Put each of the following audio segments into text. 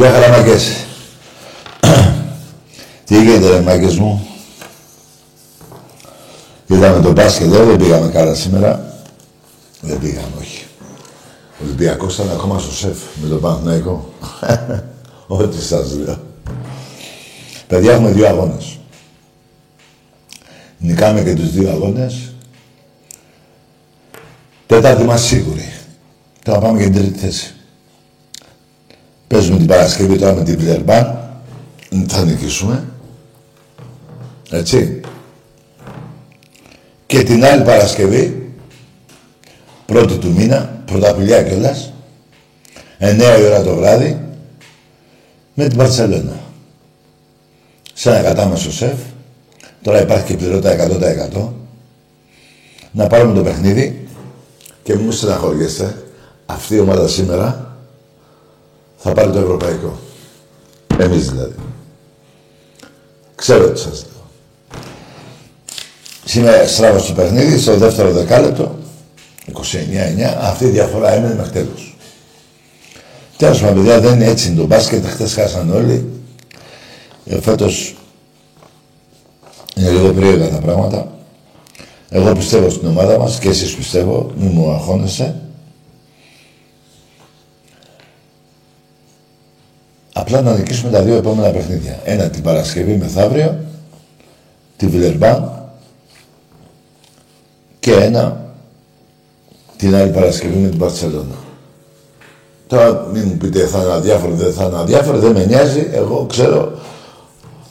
Γεια χαρά μαγκές. Τι γίνεται ρε μαγκές μου; Είδαμε το μπάσκετ εδώ, δεν πήγαμε καλά σήμερα. Δεν πήγαμε, όχι. Ο Ολυμπιακός ήταν ακόμα στο σεφ με τον Παναθηναϊκό. Ό,τι σας λέω. Παιδιά, έχουμε δύο αγώνες. Νικάμε και τους δύο αγώνες. Τέταρτη μας σίγουρη. Τώρα πάμε για την τρίτη θέση. Παίζουμε την Παρασκευή τώρα με την Πλερμπάν. Θα νικήσουμε. Έτσι. Και την άλλη Παρασκευή, πρώτη του μήνα, πρωταπηλιά κιόλας, 9 η ώρα το βράδυ, με την Παρσελόνα. Σε ένα κατάμεσο σεφ, τώρα υπάρχει και πληρότητα 100%. Να πάρουμε το παιχνίδι και μην μου στεναχωριέστε. Αυτή η ομάδα σήμερα θα πάρει το ευρωπαϊκό. Εμείς δηλαδή. Ξέρω τι σας λέω. Σήμερα στράβω στο παιχνίδι, στο δεύτερο δεκάλεπτο, 29-9, αυτή η διαφορά έμεινε μέχρι τέλος. Τέλος πάντων, παιδιά, δεν είναι έτσι το μπάσκετ, χθες χάσαν όλοι. Ε, φέτος είναι λίγο περίεργα τα πράγματα. Εγώ πιστεύω στην ομάδα μας και εσείς πιστεύω, μη μου αγχώνεσαι. Απλά να νικήσουμε τα δύο επόμενα παιχνίδια. Ένα την Παρασκευή μεθαύριο, τη Βιλερμπάν και ένα την άλλη Παρασκευή με την Παρσελόνα. Τώρα μην μου πείτε θα είναι αδιάφορο, δεν θα είναι αδιάφορο, δεν με νοιάζει. Εγώ ξέρω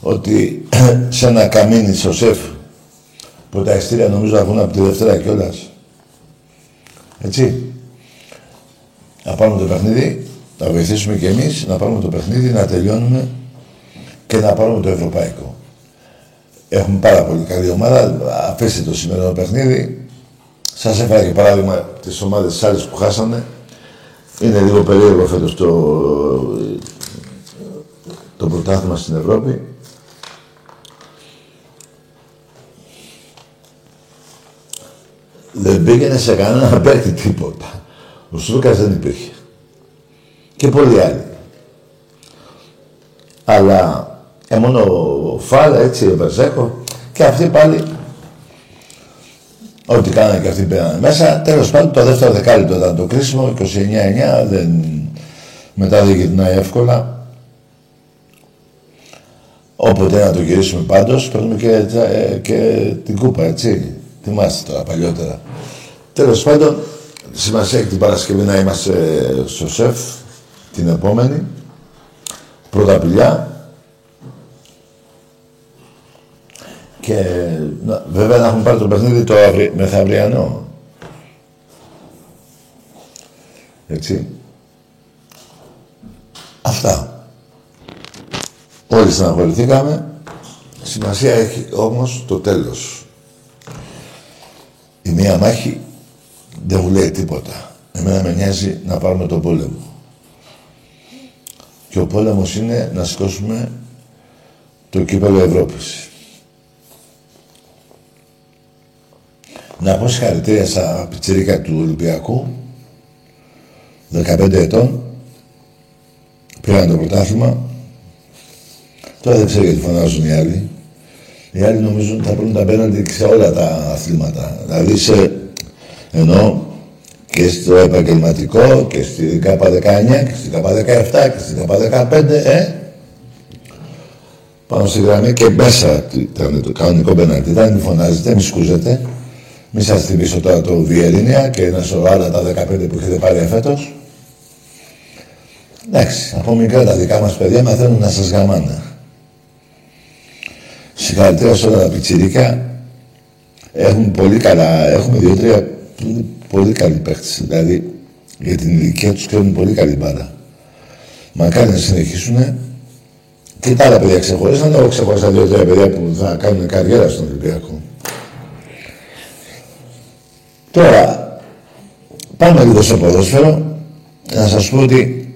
ότι σε ένα καμίνι στο σεφ που τα ειστήρια νομίζω θα βγουν από τη Δευτέρα κιόλας. Έτσι. Να πάρουμε το παιχνίδι να βοηθήσουμε κι εμείς να πάρουμε το παιχνίδι, να τελειώνουμε και να πάρουμε το ευρωπαϊκό. Έχουμε πάρα πολύ καλή ομάδα. Αφήστε το σημερινό παιχνίδι. Σας έφερα και παράδειγμα τις ομάδες της άλλες που χάσανε. Είναι λίγο περίεργο φέτος το, το πρωτάθλημα στην Ευρώπη. Δεν πήγαινε σε κανένα παίκτη τίποτα. Ο Σλούκας δεν υπήρχε και πολλοί άλλοι. Αλλά ε, μόνο ο Φάλα, έτσι, ο Βερζέκο και αυτοί πάλι ό,τι κάνανε και αυτοί πέρανε μέσα. Τέλος πάντων το δεύτερο δεκάλεπτο ήταν το κρίσιμο, 29-9, δεν... μετά δεν γυρνάει εύκολα. Όποτε να το γυρίσουμε πάντως, παίρνουμε και, ε, και την κούπα, έτσι. Θυμάστε τώρα παλιότερα. Τέλος πάντων, σημασία έχει την Παρασκευή να είμαστε στο σεφ, την επόμενη, πρώτα πηλιά. Και να, βέβαια να έχουμε πάρει το παιχνίδι το αυρι, μεθαυριανό. Έτσι. Αυτά. Όλοι συναγχωρηθήκαμε. Σημασία έχει όμως το τέλος. Η μία μάχη δεν μου λέει τίποτα. Εμένα με νοιάζει να πάρουμε τον πόλεμο. Και ο πόλεμος είναι να σηκώσουμε το κύπελο Ευρώπης. Να πω συγχαρητήρια στα πιτσιρίκα του Ολυμπιακού, 15 ετών, πήραν το πρωτάθλημα. Τώρα δεν ξέρω γιατί φωνάζουν οι άλλοι. Οι άλλοι νομίζουν ότι θα παίρνουν τα πέναντι σε όλα τα αθλήματα. Δηλαδή σε, εννοώ, και στο επαγγελματικό και στη ΚΑΠΑ 19 και στη ΚΑΠΑ 17 και στη ΚΑΠΑ 15, ε. Πάνω στη γραμμή και μέσα ήταν το κανονικό πέναλτι. Δεν μη φωνάζετε, μη σκούζετε. Μη σας θυμίσω τώρα το Βιερίνια και ένα σωρό άλλα τα 15 που έχετε πάρει εφέτος. Εντάξει, από μικρά τα δικά μας παιδιά μαθαίνουν να σας γαμάνε. Συγχαρητήρια σε όλα τα πιτσιρίκα. Έχουμε πολύ καλά, έχουμε δύο-τρία πολύ καλοί παίχτες. Δηλαδή, για την ηλικία τους κάνουν πολύ καλή μπάλα. Μακάρι να συνεχίσουν και τα άλλα παιδιά ξεχωρίσαν. Εγώ ξεχώρισα δύο-τρία παιδιά που θα κάνουν καριέρα στον Ολυμπιακό. Τώρα, πάμε λίγο στο ποδόσφαιρο. Να σας πω ότι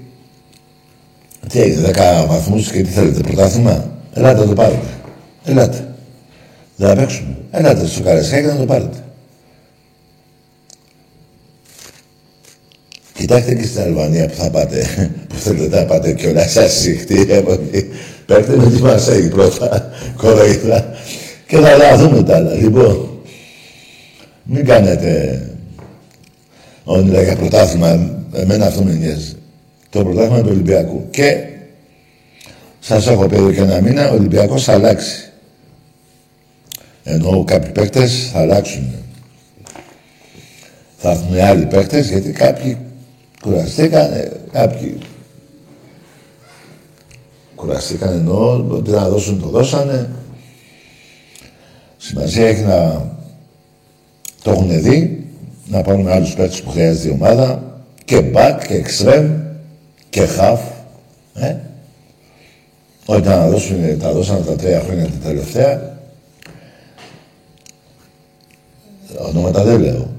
τι έγινε, 10 βαθμούς και τι θέλετε, πρωτάθλημα; Ελάτε να το πάρετε. Ελάτε. Δεν θα παίξουμε. Ελάτε στο Καραϊσκάκι να το πάρετε. Κοιτάξτε και στην Αλβανία που θα πάτε, που θέλετε να πάτε και όλα σας συχτή, Παίρνετε με τη Μαρσέη πρώτα, κοροϊδά, και θα τα δούμε τα άλλα. Λοιπόν, μην κάνετε όνειρα για πρωτάθλημα. Εμένα αυτό με νοιάζει. Το πρωτάθλημα του Ολυμπιακού. Και σας έχω πει εδώ και ένα μήνα, ο Ολυμπιακός θα αλλάξει. Ενώ κάποιοι παίκτες θα αλλάξουν. Θα έρθουν άλλοι παίκτες, γιατί κάποιοι κουραστήκαν, κάποιοι κουραστήκαν ενώ ότι να δώσουν το δώσανε. Σημασία έχει να το έχουν δει, να πάρουν άλλους παίκτες που χρειάζεται η ομάδα και back και extreme και half. Ε; Όταν να δώσουν, τα δώσανε τα τρία χρόνια τα τελευταία. Ονόματα δεν λέω.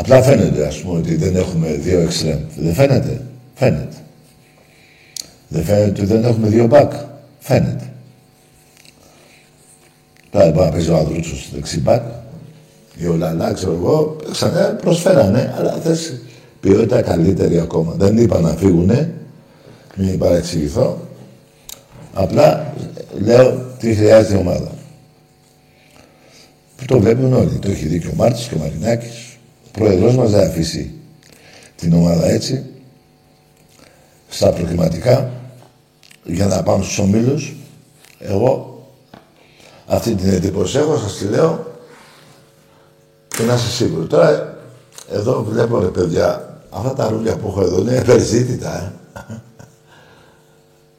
Απλά φαίνεται, ας πούμε, ότι δεν έχουμε δύο εξτρέμ. Δεν φαίνεται. Φαίνεται. Δεν φαίνεται ότι δεν έχουμε δύο μπακ. Φαίνεται. Τώρα δεν μπορεί να παίζει ο Ανδρούτσος στο δεξί μπακ. Ή ο Λαλά, ξέρω εγώ, ξανά προσφέρανε, αλλά θες ποιότητα καλύτερη ακόμα. Δεν είπα να φύγουνε, μην παρεξηγηθώ. Απλά λέω τι χρειάζεται η ομάδα. Που το βλέπουν όλοι. Το έχει δει και ο Μάρτης και ο Μαρινάκης. Ο πρόεδρος μας δεν αφήσει την ομάδα έτσι. Στα προκριματικά για να πάμε στους ομίλους. Εγώ αυτή την εντύπωση έχω, σας τη λέω και να είστε σίγουροι. Τώρα, εδώ βλέπω ρε παιδιά, αυτά τα ρούλια που έχω εδώ είναι περιζήτητα, ε.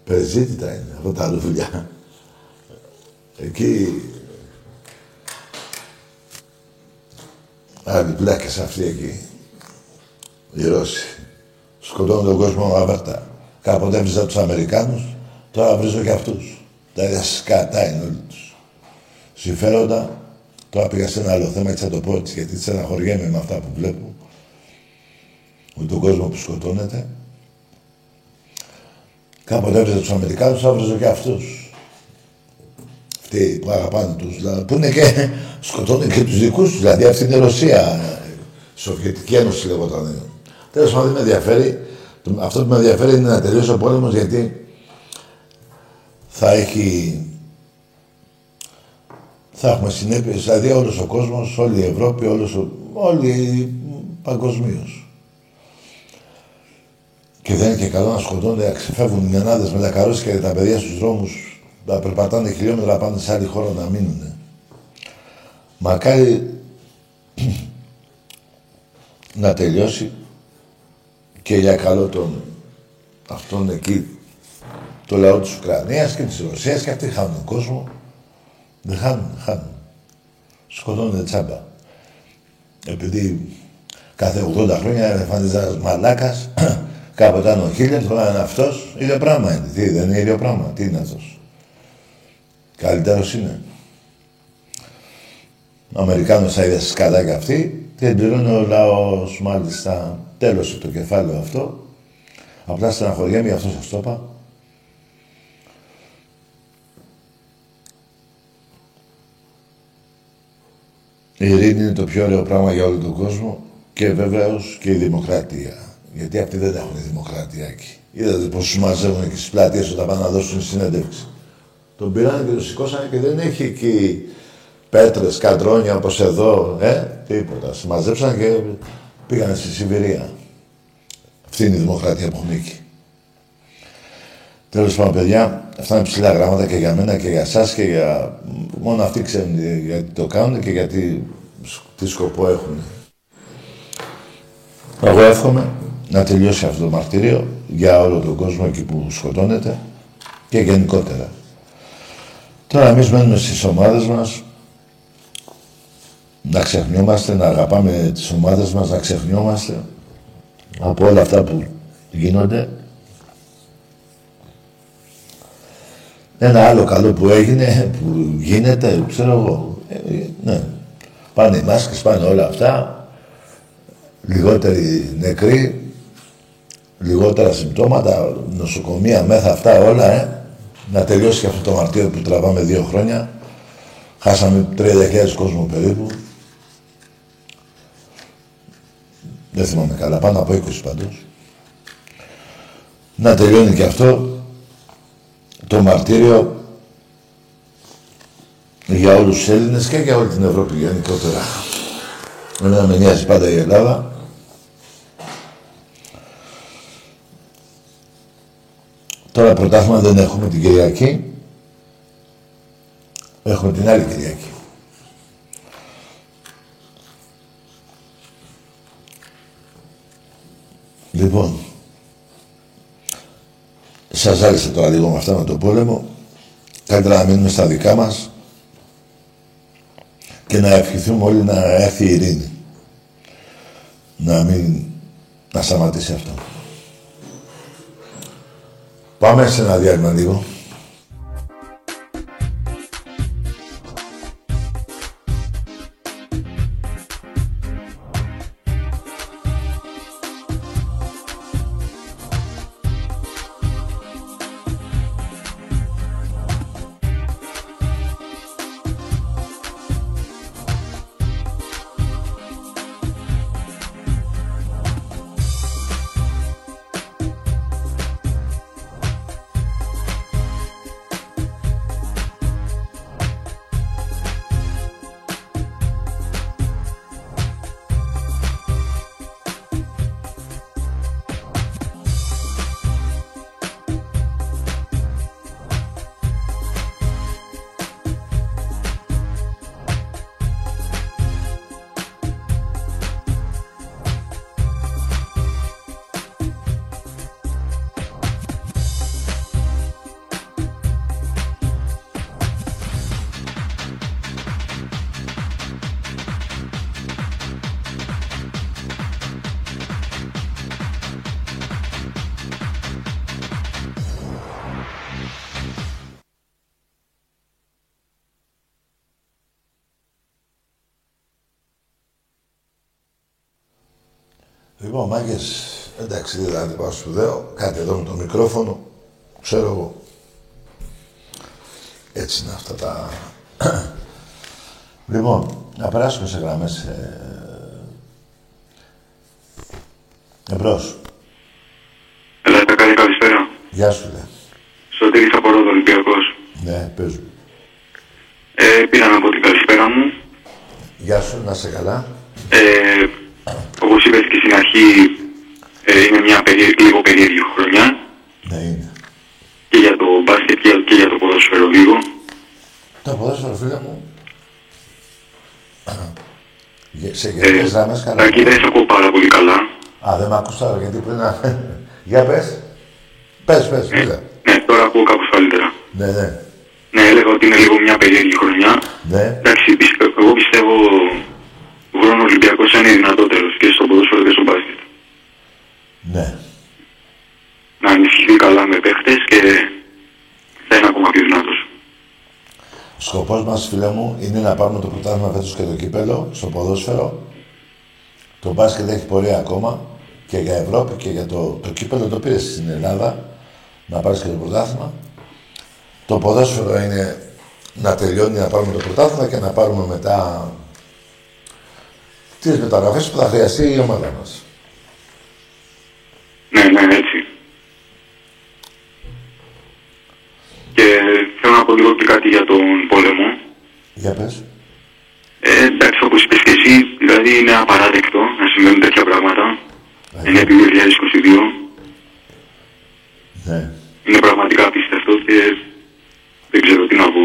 περιζήτητα είναι αυτά τα ρούλια. Εκεί... Άλλοι πλάκες αυτοί εκεί. Οι Ρώσοι. Σκοτώνουν τον κόσμο με αβέρτα. Κάποτε έβριζα τους Αμερικάνους, τώρα βρίζω και αυτούς. Τα ίδια σκατά είναι όλοι τους. Συμφέροντα, τώρα πήγα σε ένα άλλο θέμα, έτσι θα το πω έτσι, γιατί στεναχωριέμαι με αυτά που βλέπω. Με τον κόσμο που σκοτώνεται. Κάποτε έβριζα τους Αμερικάνους, τώρα βρίζω και αυτούς. Αυτοί που αγαπάνε τους, δηλαδή, που είναι και, σκοτώνουν και τους δικούς τους, δηλαδή αυτή είναι η Ρωσία. Σοβιετική Ένωση λεγόταν. Τέλος πάντων, με ενδιαφέρει αυτό που με ενδιαφέρει είναι να τελειώσει ο πόλεμος γιατί θα έχει. Θα έχουμε συνέπειες, δηλαδή όλος ο κόσμος, όλη η Ευρώπη, όλος ο... όλοι παγκοσμίως. Και δεν είναι και καλό να σκοτώνται, να ξεφεύγουν οι μενάδε με τα καρόσια και τα παιδιά στους δρόμους, να περπατάνε χιλιόμετρα πάνω σε άλλη χώρα να μείνουν. Μακάρι να τελειώσει και για καλό των αυτών εκεί το λαό της Ουκρανίας και της Ρωσίας και αυτοί χάνουν κόσμο. Δεν χάνουν, χάνουν. Σκοτώνουν τσάμπα. Επειδή κάθε 80 χρόνια εμφανίζεται ένας μαλάκας, κάποτε ήταν ο Χίλερ, τώρα είναι αυτός, ίδιο πράγμα είναι. Τι, δεν είναι ίδιο πράγμα. Τι είναι αυτός. Καλύτερος είναι. Ο Αμερικάνος θα είδες σκατά και αυτή και πληρώνει ο λαός μάλιστα Τέλος το κεφάλαιο αυτό. Απλά στεναχωριέμαι, γι' αυτό σας το είπα. Η ειρήνη είναι το πιο ωραίο πράγμα για όλο τον κόσμο και βεβαίως και η δημοκρατία. Γιατί αυτοί δεν έχουν δημοκρατία εκεί. Είδατε πώ του μαζεύουν εκεί στις πλατείες όταν πάνε να δώσουν συνέντευξη. Τον πήραν και τον σηκώσανε και δεν έχει εκεί πέτρες, καντρόνια όπως εδώ, ε, τίποτα. Συμμαζέψαν και πήγανε στη Σιβηρία. Αυτή είναι η δημοκρατία που έχουμε εκεί. Τέλος πάντων, παιδιά, αυτά είναι ψηλά γράμματα και για μένα και για εσά και για... Μόνο αυτοί ξέρουν γιατί το κάνουν και γιατί τι σκοπό έχουν. Εγώ εύχομαι να τελειώσει αυτό το μαρτύριο για όλο τον κόσμο εκεί που σκοτώνεται και γενικότερα. Τώρα εμείς μένουμε στις ομάδες μας να ξεχνιόμαστε, να αγαπάμε τις ομάδες μας, να ξεχνιόμαστε από όλα αυτά που γίνονται. Ένα άλλο καλό που έγινε, που γίνεται, ξέρω εγώ, ε, ναι. Πάνε οι μάσκες, πάνε όλα αυτά, λιγότεροι νεκροί, λιγότερα συμπτώματα, νοσοκομεία, μέθα αυτά όλα, ε. Να τελειώσει και αυτό το μαρτύριο που τραβάμε δύο χρόνια. Χάσαμε 30.000 κόσμο περίπου. Δεν θυμάμαι καλά, πάνω από 20 πάντως. Να τελειώνει και αυτό το μαρτύριο για όλους τους Έλληνες και για όλη την Ευρώπη γενικότερα. Εμένα με νοιάζει πάντα η Ελλάδα. Τώρα πρωτάθλημα δεν έχουμε την Κυριακή. Έχουμε την άλλη Κυριακή. Λοιπόν, σας άρεσε τώρα λίγο με αυτά με τον πόλεμο. Καλύτερα να μείνουμε στα δικά μας και να ευχηθούμε όλοι να έρθει η ειρήνη. Να μην... να σταματήσει αυτό. Πάμε σε ένα διάλειμμα λίγο. Λοιπόν, μάγκες, εντάξει, δηλαδή πάω σπουδαίο, κάτι εδώ με το μικρόφωνο, ξέρω εγώ. Έτσι είναι αυτά τα... λοιπόν, να περάσουμε σε γραμμές. Ε... Εμπρός. Ελάτε, καλή καλησπέρα. Γεια σου, λέει. Σωτήρης από Ρόδο Ολυμπιακός. Ναι, πες μου. Ε, πήρα να πω την καλησπέρα μου. Γεια σου, να σε καλά. Ε, όπως είπες και στην αρχή, ε, είναι μια περί, λίγο περίεργη χρονιά. Ναι, είναι. Και για το μπάσκετ και, και για το ποδόσφαιρο λίγο. Το ποδόσφαιρο, φίλε μου, Γε- σε γενικές γραμμές καλά. Τάκη, δεν σε ακούω πάρα πολύ καλά. Α, δεν μ' ακούς τώρα, γιατί πριν να... Για πες. Πες, πες, φίλε. Ναι, τώρα ακούω κάπως καλύτερα. Ναι, ναι. Ναι, έλεγα ότι είναι λίγο μια περίεργη χρονιά. Ναι. Εντάξει, πιστε- εγώ πιστεύω ο χρόνος Ολυμπιακός είναι δυνατότερος και στο ποδόσφαιρο και στο μπάσκετ. Ναι. Να ενισχυθεί καλά με παίχτες και θα είναι ακόμα πιο δυνατός. Ο σκοπός μας, φίλε μου, είναι να πάρουμε το πρωτάθλημα φέτος και το κύπελο στο ποδόσφαιρο. Το μπάσκετ έχει πορεία ακόμα και για Ευρώπη και για το, το κύπελο το πήρες στην Ελλάδα να πάρεις και το πρωτάθλημα. Το ποδόσφαιρο είναι να τελειώνει να πάρουμε το πρωτάθλημα και να πάρουμε μετά τις μεταγραφές που θα χρειαστεί η ομάδα μας. Ναι, ναι, έτσι. Και θέλω να πω λίγο και κάτι για τον πόλεμο. Για πες. Ε, εντάξει, όπως είπες και εσύ, δηλαδή είναι απαράδεκτο να συμβαίνουν τέτοια πράγματα. Ε, Είναι επί 2022. Ναι. Είναι πραγματικά απίστευτο και δεν ξέρω τι να πω.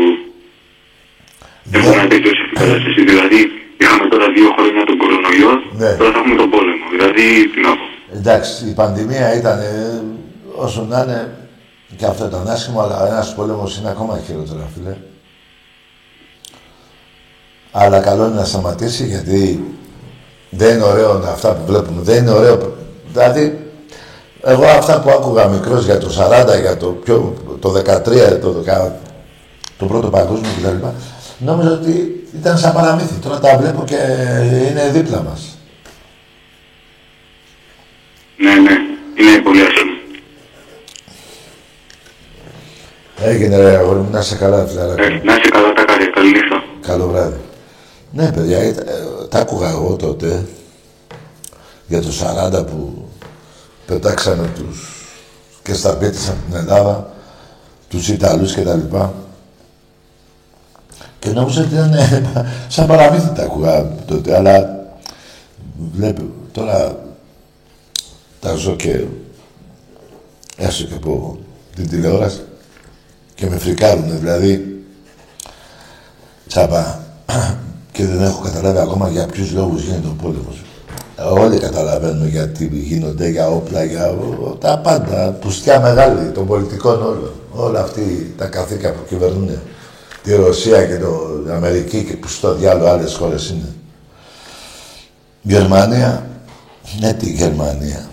Έχω Ναι. να τελειώσει αυτή η κατάσταση. Δηλαδή, είχαμε τώρα δύο χρόνια τον κορονοϊό, Ναι. τώρα θα έχουμε τον πόλεμο. Δηλαδή, τι να πω. Εντάξει, η πανδημία ήταν ε, όσο να είναι και αυτό ήταν άσχημο, αλλά ένας πόλεμος είναι ακόμα χειρότερα, φίλε. Αλλά καλό είναι να σταματήσει, γιατί δεν είναι ωραίο να- αυτά που βλέπουμε. Δεν είναι ωραίο. Δηλαδή, εγώ αυτά που άκουγα μικρός για το 40, για το, πιο, το 13, το, 10, το πρώτο παγκόσμιο κτλ. Νόμιζα ότι ήταν σαν παραμύθι. Τώρα τα βλέπω και είναι δίπλα μας. Ναι, ναι, είναι πολύ άσχημο. Έγινε ρε αγόρι μου, να είσαι καλά φιλαράκι. Ε, να είσαι καλά, τα καλή, καλή νύχτα. Καλό βράδυ. Ναι, παιδιά, ήταν- ε, τα άκουγα εγώ τότε. για το 40 που πετάξανε τους και σταπέτησαν την Ελλάδα, τους Ιταλούς και τα λοιπά. Και νόμιζα ότι ήταν σαν παραμύθι τα ακούγα τότε, αλλά βλέπω τώρα τα ζω και έστω και από την τηλεόραση και με φρικάρουν, δηλαδή τσάπα και δεν έχω καταλάβει ακόμα για ποιους λόγους γίνεται ο πόλεμος. Όλοι καταλαβαίνουμε γιατί γίνονται για όπλα, για τα πάντα, πουστιά μεγάλη των πολιτικών όλων. Όλα αυτοί τα καθήκια που κυβερνούν τη Ρωσία και το Αμερική και που στο διάλογο άλλες χώρες είναι. Γερμανία, ναι τη Γερμανία.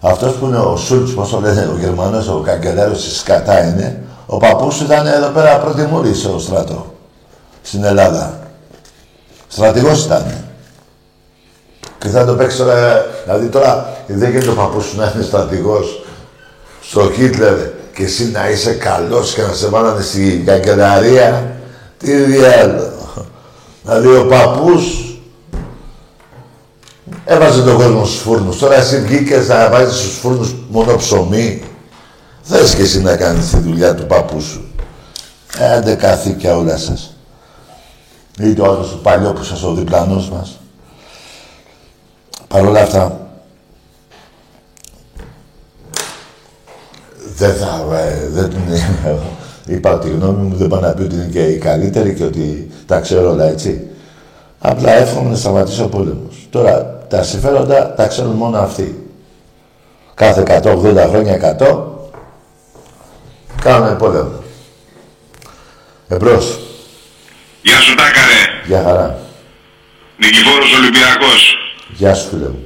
Αυτός που είναι ο Σούλτς, πώς το λένε, ο Γερμανός, ο καγκελάριος της Σκατά είναι, ο παππούς ήταν εδώ πέρα πρώτη μούρη στο στρατό, στην Ελλάδα. Στρατηγός ήταν. Και θα το παίξει τώρα, δηλαδή τώρα, δεν γίνεται ο παππούς σου να είναι στρατηγός στο Χίτλερ και εσύ να είσαι καλός και να σε βάλανε στην καγκελαρία. Τι διάλογο. Δηλαδή ο παππούς έβαζε τον κόσμο στους φούρνους. Τώρα εσύ βγήκες να βάζεις στους φούρνους μόνο ψωμί. Θες και εσύ να κάνεις τη δουλειά του παππού σου. Άντε καθήκια όλα σας. Ή το άλλος του παλιό που σας ο διπλανός μας. Παρ' όλα αυτά, δεν θα... Ε, δεν, είπα ότι η γνώμη μου δεν πάει να πει ότι είναι και η καλύτερη και ότι τα ξέρω όλα, έτσι. Απλά εύχομαι να σταματήσω ο πόλεμος. Τώρα, τα συμφέροντα τα ξέρουν μόνο αυτοί. Κάθε 180 χρόνια 100 κάνουμε πόλεμο. Εμπρός. Γεια σου Τάκαρε. Γεια χαρά. Νικηφόρος Ολυμπιακός. Γεια σου φίλε μου.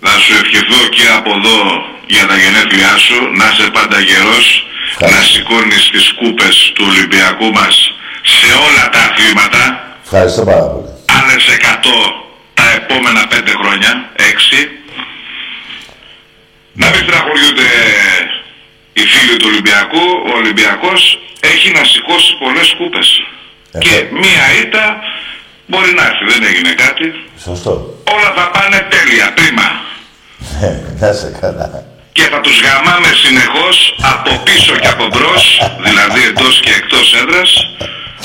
Να σου ευχηθώ και από εδώ για τα γενέθλιά σου, να είσαι πάντα γερός, να σηκώνεις τις κούπες του Ολυμπιακού μας σε όλα τα αθλήματα. Ευχαριστώ πάρα πολύ. Άλλες 100 τα επόμενα 5 χρόνια, 6. Να μην τραγουδιούνται οι φίλοι του Ολυμπιακού, ο Ολυμπιακός έχει να σηκώσει πολλές κούπες. Και μία ήττα μπορεί να έρθει, δεν έγινε κάτι. Σωστό. Όλα θα πάνε τέλεια, πρίμα. Ε, να σε καλά. Και θα τους γαμάμε συνεχώς από πίσω και από μπρος, δηλαδή εντός και εκτός έδρας,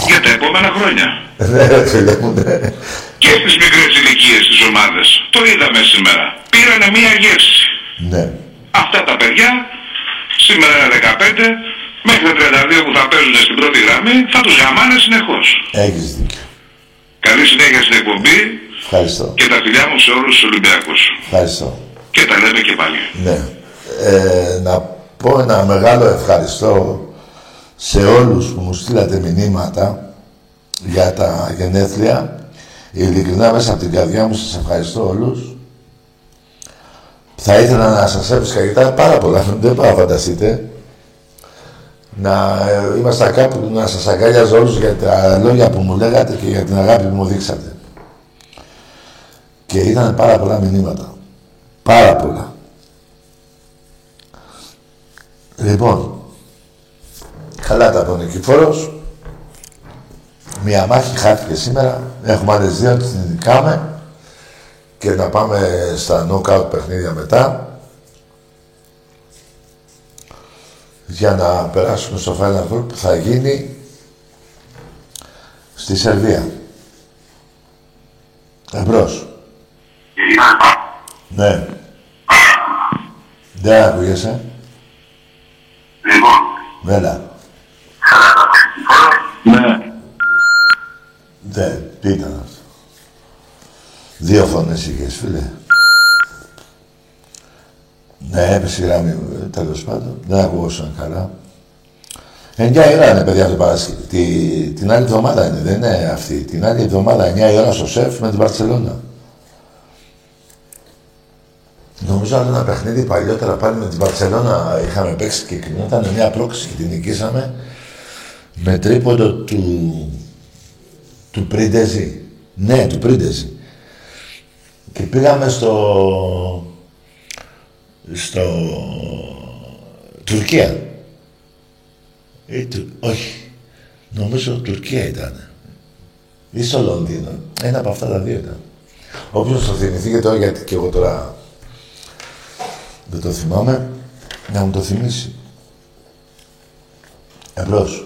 για τα επόμενα χρόνια. Ναι, ρε φίλε μου, ναι. Και στις μικρές ηλικίες της ομάδας. Το είδαμε σήμερα. Πήρανε μία γεύση. Ναι. Αυτά τα παιδιά, σήμερα είναι 15, μέχρι τα 32 που θα παίζουν στην πρώτη γραμμή, θα τους γαμάνε συνεχώς. Έχεις δίκιο. Καλή συνέχεια στην εκπομπή Ευχαριστώ. και τα φιλιά μου σε όλους τους Ολυμπιακούς. Ευχαριστώ. Και τα λέμε και πάλι. Ναι. Ε, να πω ένα μεγάλο ευχαριστώ σε όλους που μου στείλατε μηνύματα για τα γενέθλια. Ειλικρινά μέσα από την καρδιά μου σας ευχαριστώ όλους. Θα ήθελα να σας έβρισκα γιατί ήταν πάρα πολλά, δεν πάω να φανταστείτε. Να ε, ήμασταν κάπου να σας αγκάλιαζα όλους για τα λόγια που μου λέγατε και για την αγάπη που μου δείξατε. Και ήταν πάρα πολλά μηνύματα. Πάρα πολλά. Λοιπόν, καλά τα πω Νικηφόρος. Μια μάχη χάθηκε σήμερα. Έχουμε άλλες δύο, τις νικάμε. Και να πάμε στα knockout παιχνίδια μετά. Για να περάσουμε στο Final Four που θα γίνει στη Σερβία. Εμπρός. Ναι. Δεν ακούγεσαι. Λοιπόν, Βέλα. ναι. Δεν, τι ήταν αυτό; Δύο φωνές είχες, φίλε. Ναι, έπεσε η γραμμή, ε, τέλος πάντων. Δεν ακουγόσαν καλά. Εννιά η ώρα είναι, παιδιά, το Παρασκευή. Τη, την άλλη εβδομάδα είναι, δεν είναι αυτή. Την άλλη εβδομάδα, 9 η ώρα στο ΣΕΦ με την Παρσελώνα. Νομίζω άλλο ένα παιχνίδι παλιότερα πάλι με την Παρσελώνα είχαμε παίξει και κρινόταν μια πρόκληση και την νικήσαμε με τρίποντο του, του Πρίντεζη. Ναι, του Πρίντεζη. Και πήγαμε στο... στο... Τουρκία. Ή, του, όχι. Νομίζω Τουρκία ήταν. Ή στο Λονδίνο. Ένα από αυτά τα δύο ήταν. Όποιος το θυμηθεί και τώρα, γιατί και εγώ τώρα δεν το θυμάμαι, να μου το θυμίσει. Εμπρός.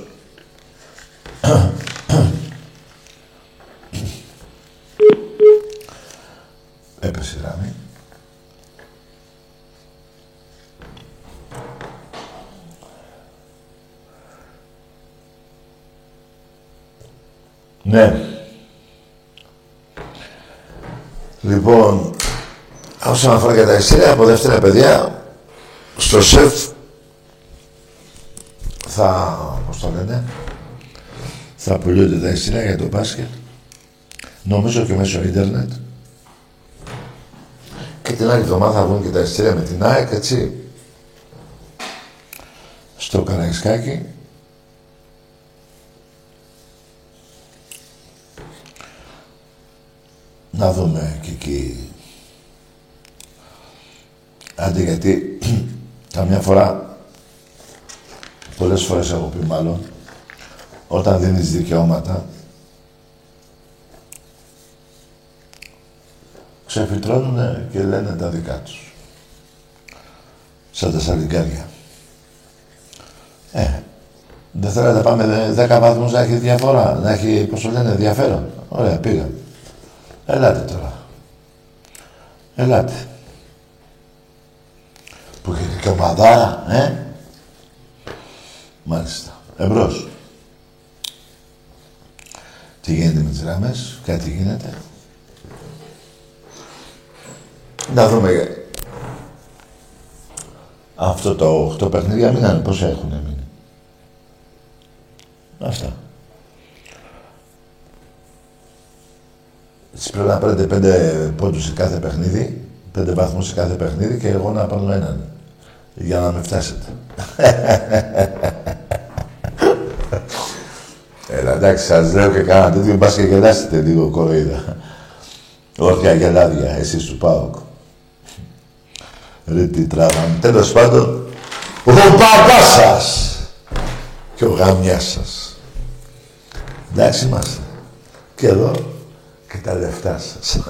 Έπεσε η γραμμή. Ναι. Λοιπόν, όσον αφορά και τα εισιτήρια από δεύτερα παιδιά, στο ΣΕΦ θα, πώς το λένε, θα πουλούνται τα εισιτήρια για το μπάσκετ. Νομίζω και μέσω ίντερνετ. Και την άλλη εβδομάδα θα βγουν και τα εισιτήρια με την ΑΕΚ, έτσι. Στο Καραϊσκάκι. Να δούμε και εκεί. Άντε γιατί καμιά φορά, πολλές φορές έχω πει μάλλον, όταν δίνεις δικαιώματα, ξεφυτρώνουν και λένε τα δικά τους. Σαν τα σαλιγκάρια. Ε, δεν θέλετε να πάμε 10 βαθμούς να έχει διαφορά, να έχει, πώς το λένε, ενδιαφέρον. Ωραία, πήγαμε. Ελάτε τώρα. Ελάτε. Που έχετε και ομαδάρα, ε. Μάλιστα. Εμπρός. Τι γίνεται με τις γραμμές, κάτι γίνεται. Να δούμε. Αυτό το 8 παιχνίδια μείνανε. Πόσα έχουν μείνει. Αυτά. Έτσι πρέπει να παίρνετε πέντε πόντους σε κάθε παιχνίδι, πέντε βαθμούς σε κάθε παιχνίδι και εγώ να πάρω έναν. Για να με φτάσετε. Έλα, εντάξει, σας λέω και κάνα τέτοιο, μπας και γελάσετε λίγο κοροϊδά. Όρθια γελάδια, εσείς του ΠΑΟΚ. Ρε τι τράβαμε. Τέλος πάντων, ο παπάς σας και ο γαμιάς σας. Εντάξει είμαστε. Και εδώ και τα λεφτά σας.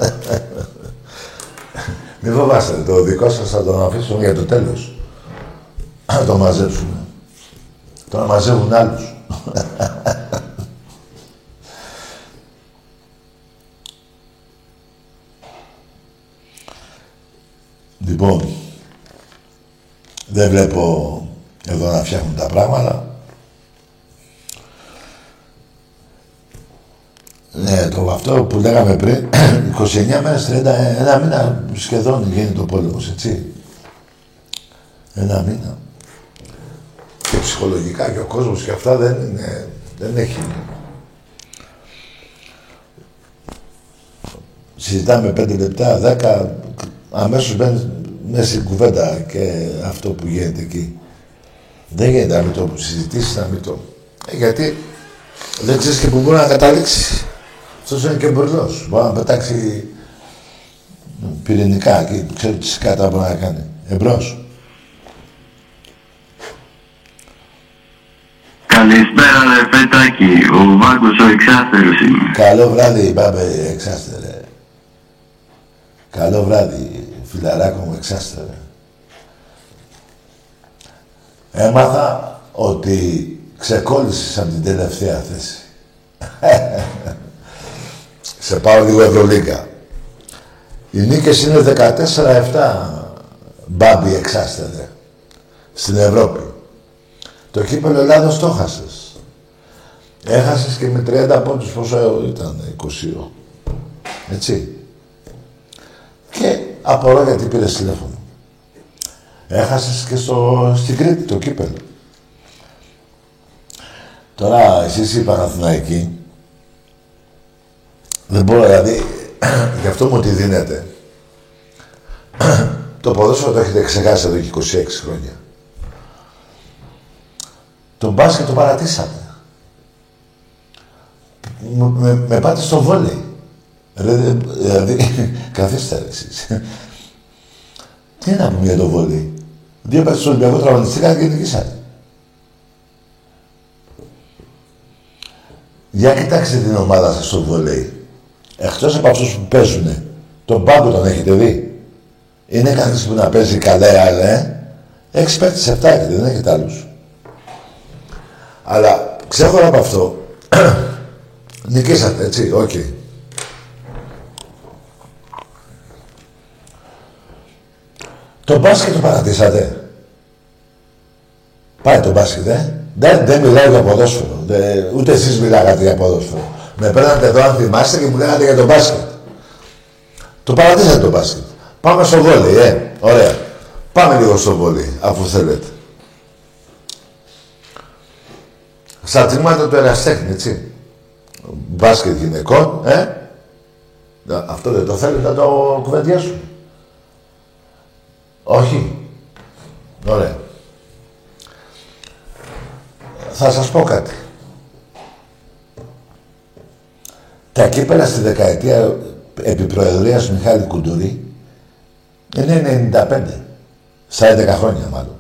Μην φοβάστε, το δικό σας θα τον αφήσουμε για το τέλος. Να το μαζέψουμε. Το να μαζεύουν άλλους. λοιπόν, δεν βλέπω εδώ να φτιάχνουν τα πράγματα. Ναι, το αυτό που λέγαμε πριν, 29 μέρες, 30, ένα μήνα σχεδόν γίνεται ο πόλεμος, έτσι. Ένα μήνα. Και ψυχολογικά και ο κόσμος και αυτά δεν είναι, δεν έχει. Συζητάμε πέντε λεπτά, δέκα, αμέσως μπαίνει μέσα στην κουβέντα και αυτό που γίνεται εκεί. Δεν γίνεται να μην το συζητήσεις, να μην το... Ε, γιατί δεν ξέρεις και που μπορεί να καταλήξεις. Αυτός είναι και μπουρλός. Μπορεί να πετάξει πυρηνικά και ξέρει τι σκάτα μπορεί να κάνει. Εμπρός. Καλησπέρα ρε Πέτακη, ο Βάγκος ο Εξάστερος είμαι. Καλό βράδυ, μπάμπε, εξάστερε. Καλό βράδυ, φιλαράκο μου, εξάστερε. Έμαθα ότι ξεκόλλησες από την τελευταία θέση. Σε πάω λίγο Ευρωλίγκα. Οι νίκες είναι 14-7 μπάμπι εξάστερε στην Ευρώπη. Το κύπελο Ελλάδος το έχασες. Έχασες και με 30 πόντους πόσο ήταν, 20. Έτσι. Και απορώ γιατί πήρε τηλέφωνο. Έχασες και στο, στην Κρήτη το κύπελο. Τώρα εσείς οι Παναθηναϊκοί δεν μπορώ, δηλαδή, γι' αυτό μου τη δίνετε. το ποδόσφαιρο το έχετε ξεχάσει εδώ και 26 χρόνια. Το μπάσκετ το παρατήσατε. Με, με πάτε στο βόλεϊ. Δηλαδή, καθίστε ρε εσείς. Τι να πούμε για το βόλεϊ; Δύο παίκτες στο Ολυμπιακό τραυματιστήκαν και νικήσατε. Για κοιτάξτε την ομάδα σας στο βολέι. Εκτός από αυτούς που παίζουν Τον πάγκο τον έχετε δει; Είναι κανείς που να παίζει καλά, ε. Έξι παίκτες, εφτά έχετε, δεν έχετε άλλους. Αλλά ξέχωρα από αυτό, νικήσατε, έτσι, ok. Okay. Το μπάσκετ το παρατήσατε; Πάει το μπάσκετ, ε. Δεν, δεν μιλάω για ποδόσφαιρο. Δεν, ούτε εσείς μιλάγατε για ποδόσφαιρο. Με παίρνατε εδώ αν θυμάστε και μου λέγατε για το μπάσκετ. Το παρατήσατε το μπάσκετ. Πάμε στο βόλεϊ, ε. Ωραία. Πάμε λίγο στο βόλεϊ, αφού θέλετε. Στα τμήματα του εραστέχνη, έτσι. Μπάσκετ γυναικών, ε. Αυτό δεν το θέλετε να το κουβεντιάσουμε. Όχι. Ωραία. Θα σας πω κάτι. Τα κύπελα στη δεκαετία επί προεδρίας Μιχάλη Κουντουρή είναι 95. Στα 11 χρόνια μάλλον.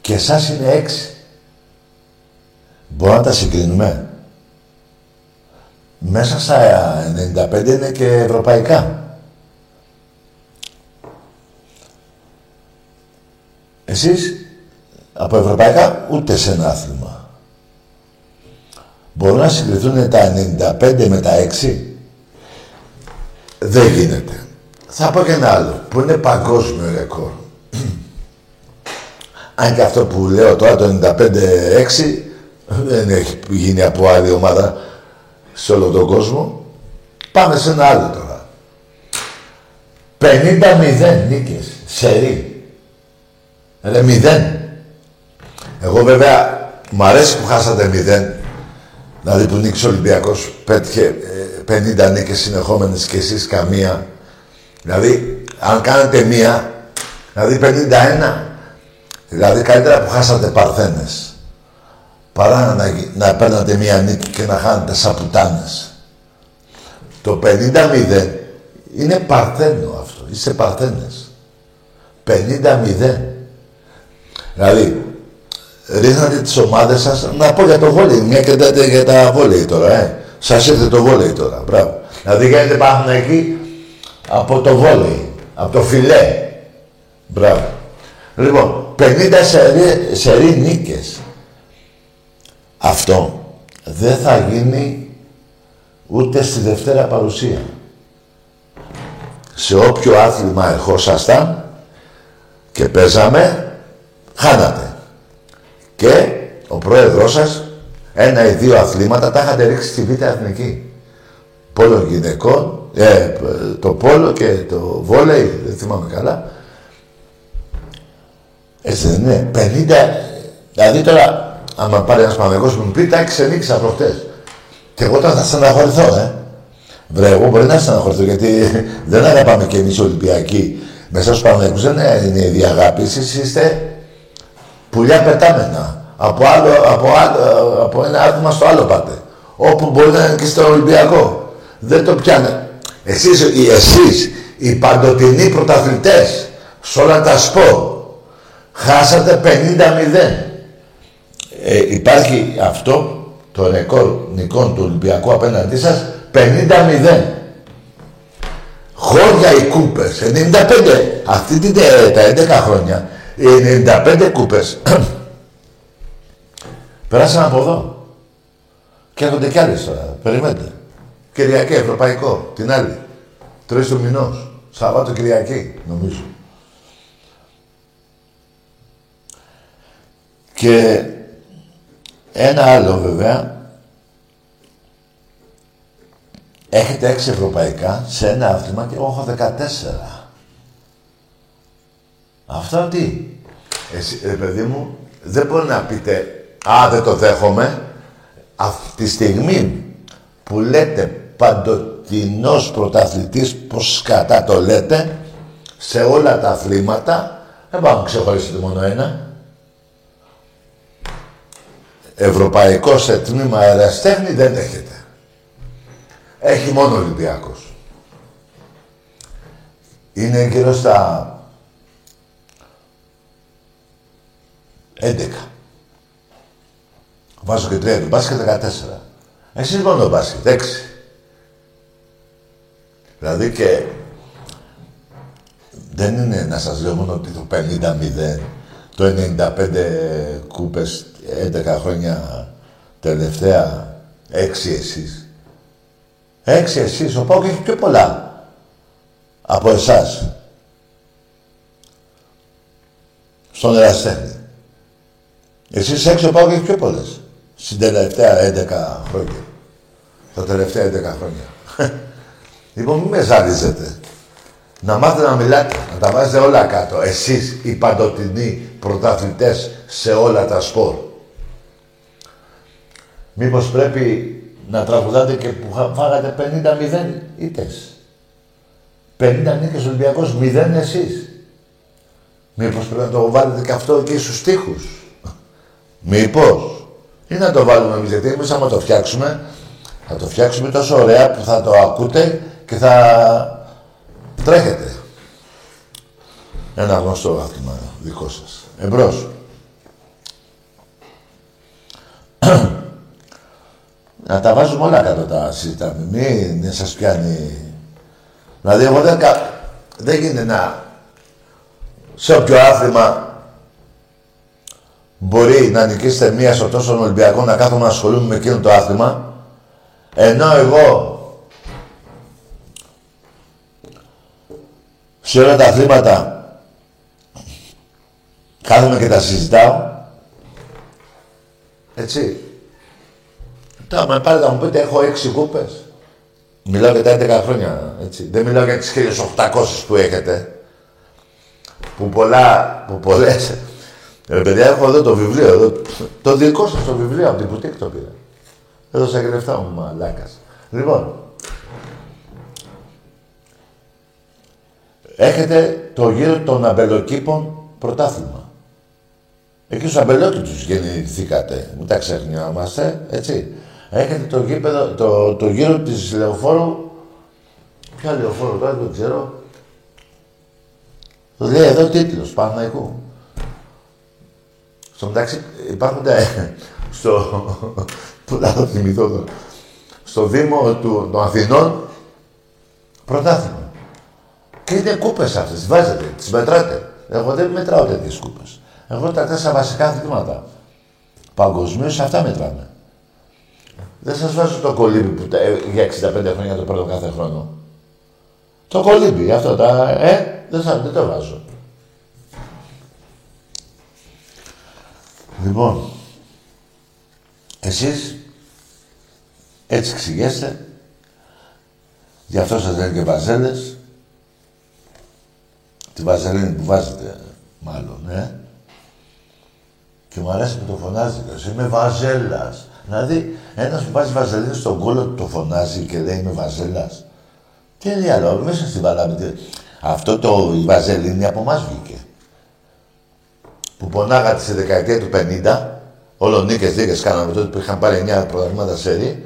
Και εσάς είναι 6. Μπορούμε να τα συγκρίνουμε. Μέσα στα 95 είναι και ευρωπαϊκά. Εσείς από ευρωπαϊκά ούτε σε ένα άθλημα. Μπορούν να συγκριθούν τα 95 με τα 6. Δεν γίνεται. Θα πω και ένα άλλο που είναι παγκόσμιο ρεκόρ. Αν και αυτό που λέω τώρα το 95-6 δεν έχει γίνει από άλλη ομάδα σε όλο τον κόσμο. Πάμε σε ένα άλλο τώρα. 50-0 νίκες. Σερή. Ρε μηδέν. Εγώ βέβαια μου αρέσει που χάσατε μηδέν. Δηλαδή που νίκησε ο Ολυμπιακός πέτυχε 50 ε, νίκες συνεχόμενες και εσείς καμία. Δηλαδή, αν κάνετε μία, δηλαδή 51, δηλαδή καλύτερα που χάσατε παρθένες. Παρά να, να παίρνατε μία νίκη και να χάνετε σαπουτάνες. Το 50-0 είναι παρθένο αυτό. Είστε παρθένες. 50-0. Δηλαδή, ρίχνατε τις ομάδες σας, να πω για το βόλεϊ, μια και για τα βόλεϊ τώρα, ε. Σας ήρθε το βόλεϊ τώρα, μπράβο. Δηλαδή γίνετε πάνω εκεί από το βόλεϊ, από το φιλέ. Μπράβο. Λοιπόν, 50 σερί, σερί νίκες. Αυτό δεν θα γίνει ούτε στη Δευτέρα παρουσία. Σε όποιο άθλημα ερχόσασταν και παίζαμε, χάνατε. Και ο πρόεδρός σας ένα ή δύο αθλήματα τα είχατε ρίξει στη Β' Εθνική. Πόλο γυναικών, ε, το πόλο και το βόλεϊ, δεν θυμάμαι καλά. Έτσι δεν είναι. 50, δηλαδή τώρα, άμα πάρει ένας Παναγικός μου πει, τα ξενήξα προχτές. Και εγώ τώρα θα στεναχωρηθώ, ε. Βρε, εγώ μπορεί να στεναχωρηθώ, γιατί δεν αγαπάμε και εμείς Ολυμπιακοί. Μέσα στους Παναγικούς δεν είναι η διαγάπη, εσείς είστε πουλιά πετάμενα. Από, άλλο, από, άλλο, από ένα άτομα στο άλλο πάτε. Όπου μπορεί να είναι και στο Ολυμπιακό. Δεν το πιάνε. Εσείς, εσείς οι παντοτινοί πρωταθλητές, σε όλα τα σπορ, χάσατε 50-0. Ε, υπάρχει αυτό, το ρεκόρ νικών του Ολυμπιακού απέναντί σας, 50-0. Χώρια οι κούπες, 95. Αυτή την, τα 11 χρόνια, οι 95 κούπες Περάσαν από εδώ. Και έρχονται κι άλλες τώρα. Περιμένετε. Κυριακή, Ευρωπαϊκό. Την άλλη. Τρεις του μηνός. Σαββάτο Κυριακή, νομίζω. Και ένα άλλο βέβαια. Έχετε έξι ευρωπαϊκά σε ένα άθλημα και εγώ έχω 14. Αυτό τι; Εσύ, ρε παιδί μου, δεν μπορεί να πείτε Α, δεν το δέχομαι. Αυτή τη στιγμή που λέτε παντοτινός πρωταθλητής, πως κατά το λέτε, σε όλα τα αθλήματα, δεν πάω να ξεχωρίσετε μόνο ένα. Ευρωπαϊκός σε τμήμα αεραστέχνη δεν έχετε. Έχει μόνο Ολυμπιακός. Είναι γύρω στα 11. Βάζω και τρία του μπάσκετ 14. Εσείς μόνο μπάσκετ, έξι. Δηλαδή και δεν είναι να σας λέω μόνο ότι το 50-0, το 95 κούπες, 11 χρόνια τελευταία, 6 εσείς. 6 εσείς, ο Πάοκ έχει πιο πολλά από εσάς. Στον εραστέχνη. Εσείς έξω ο Πάοκ έχεις πιο πολλές. Στην τελευταία 11 χρόνια. Τα τελευταία 11 χρόνια. λοιπόν, μην με ζαλίζετε. Να μάθετε να μιλάτε, να τα βάζετε όλα κάτω. Εσείς οι παντοτινοί πρωταθλητές σε όλα τα σπορ. Μήπως πρέπει να τραγουδάτε και που φάγατε 50-0 ήτες. 50 νίκες Ολυμπιακός, 0 εσείς. Μήπως πρέπει να το βάλετε και αυτό εκεί στους τοίχους. Μήπως. Ή να το βάλουμε εμείς, γιατί εμείς άμα το φτιάξουμε, θα το φτιάξουμε τόσο ωραία που θα το ακούτε και θα τρέχετε. Ένα γνωστό άθλημα δικό σας. Εμπρός. να τα βάζουμε όλα κάτω τα συζητάμε. Μην σας πιάνει... Δηλαδή, εγώ δεν, δεν γίνεται να... Σε όποιο άθλημα μπορεί να νικήσετε μία στο τόσο Ολυμπιακό να κάθομαι να ασχολούμαι με εκείνο το άθλημα, ενώ εγώ σε όλα τα αθλήματα κάθομαι και τα συζητάω, έτσι. Τώρα με πάρετε να μου πείτε έχω έξι κούπες. Μιλάω για τα 11 χρόνια, έτσι. Δεν μιλάω για τις 1800 που έχετε. Που πολλά, που πολλές Ρε παιδιά, έχω εδώ το βιβλίο, εδώ, το δικό σας το βιβλίο, από την πουτίκ το πήρα. Έδωσα και λεφτά μου, μαλάκας. Λοιπόν, έχετε το γύρο των αμπελοκήπων πρωτάθλημα. Εκεί στους αμπελόκηπους γεννηθήκατε, μην τα ξεχνιόμαστε, έτσι. Έχετε το, γήπεδο, το, το γύρο της λεωφόρου, ποια λεωφόρου τώρα, δεν ξέρω. Το λέει εδώ τίτλος, Παναϊκού. Στο μεταξύ υπάρχουν τα... στο... Πού θα το θυμηθώ εδώ. Στο Δήμο του, των Αθηνών πρωτάθλημα. Και είναι κούπες αυτές, τις βάζετε, τις μετράτε. Εγώ δεν μετράω τέτοιες κούπες. Εγώ τα τέσσερα βασικά αθλήματα. Παγκοσμίως αυτά μετράμε. Δεν σας βάζω το κολύμπι που ε, για 65 χρόνια το πρώτο κάθε χρόνο. Το κολύμπι, αυτό τα... Ε, δεν, σας, δεν το βάζω. Λοιπόν, εσείς έτσι ξηγέστε, γι' αυτό σας λένε και βαζέλες, τη βαζελίνη που βάζετε μάλλον, ε. Και μου αρέσει που το φωνάζει και είμαι βαζέλας. Δηλαδή, ένας που βάζει βαζελίνη στον κόλλο του το φωνάζει και λέει είμαι βαζέλας. Τι είναι άλλο, μέσα στην παλάμη. Αυτό το η βαζελίνη από εμάς βγήκε που πονάγατε στη δεκαετία του 50, όλο νίκες δίκες κάναμε τότε που είχαν πάρει 9 προγραμμάτα σερή,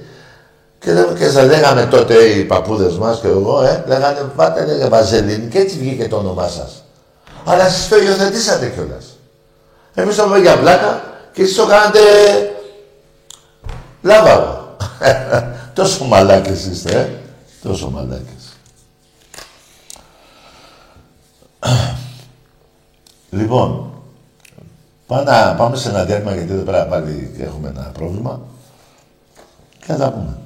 και, και σα λέγαμε τότε οι παππούδες μας και εγώ, ε, λέγανε πάτε λέγε Βαζελίνη και έτσι βγήκε το όνομά σας. Αλλά εσείς το υιοθετήσατε κιόλας. Εμείς το είπαμε για πλάκα και εσείς το κάνατε λάβαρο. Τόσο μαλάκες είστε, ε. Τόσο μαλάκες. λοιπόν, Πάμε, πάμε σε ένα διάλειμμα γιατί εδώ πέρα πάλι έχουμε ένα πρόβλημα και θα τα πούμε.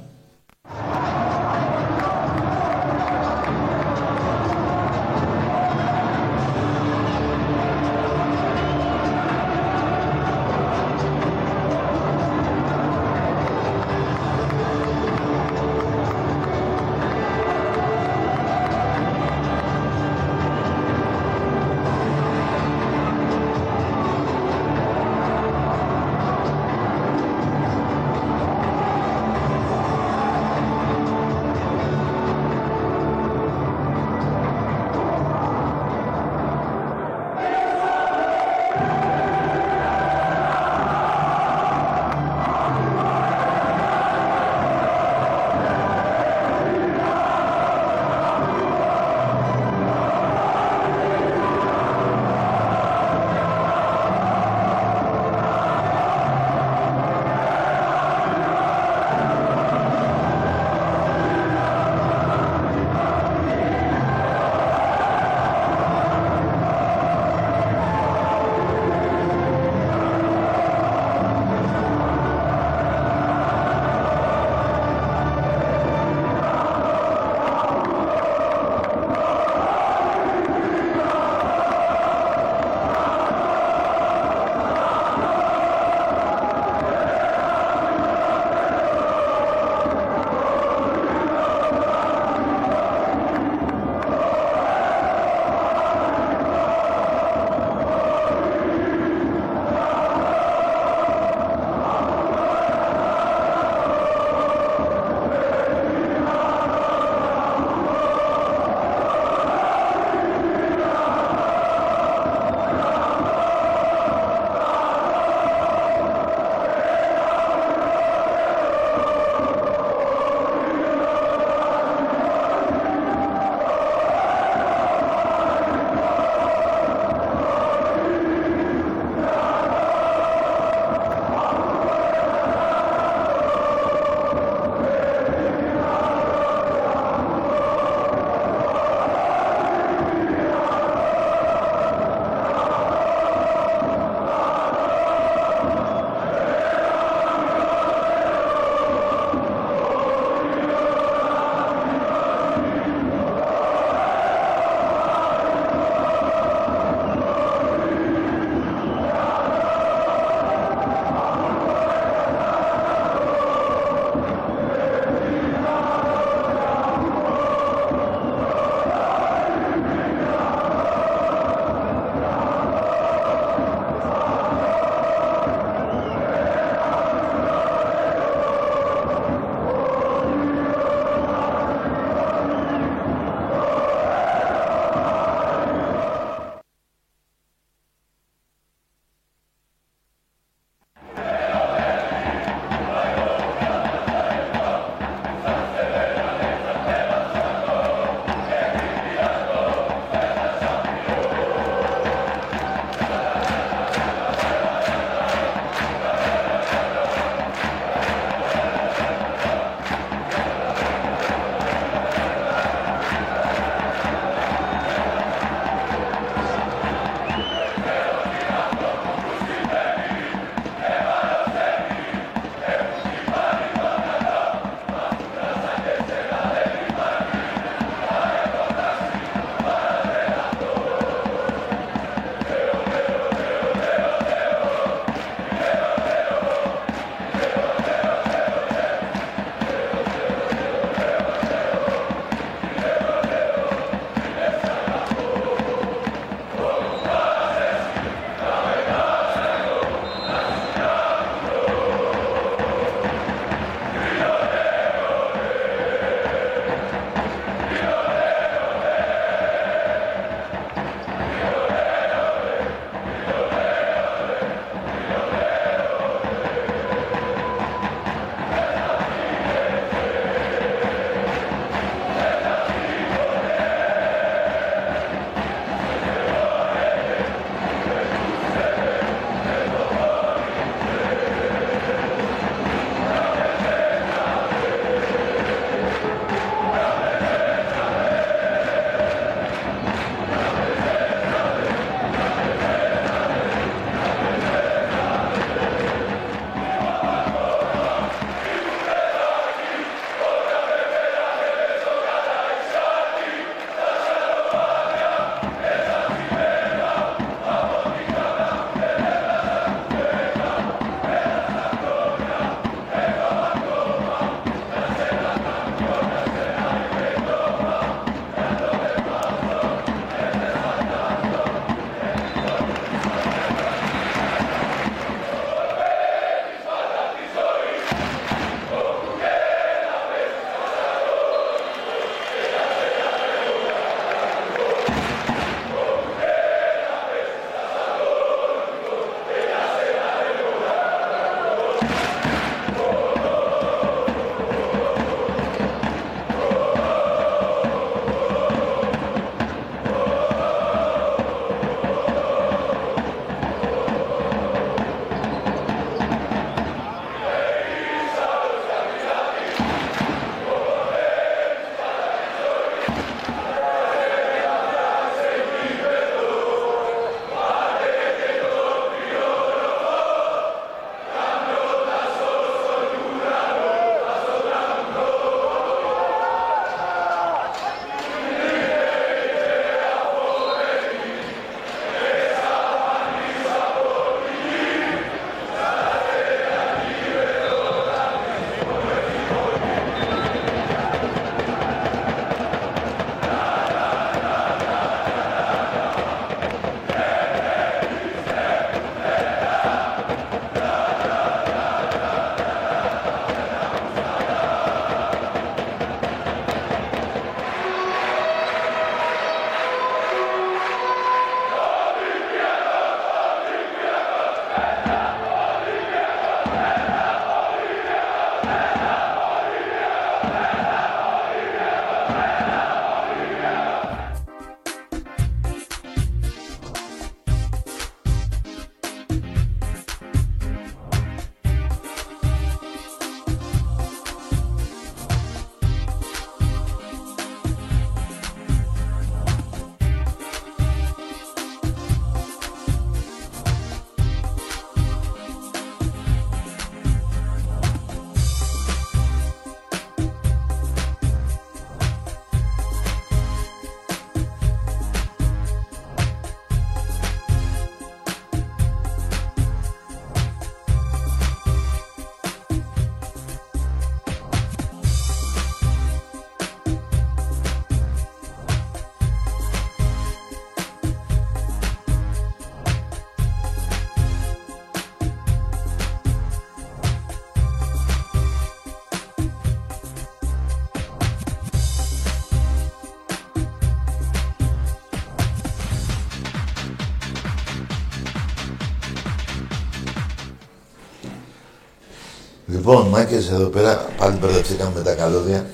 Λοιπόν, μάκες εδώ πέρα, πάλι μπερδευτήκαμε με τα καλώδια.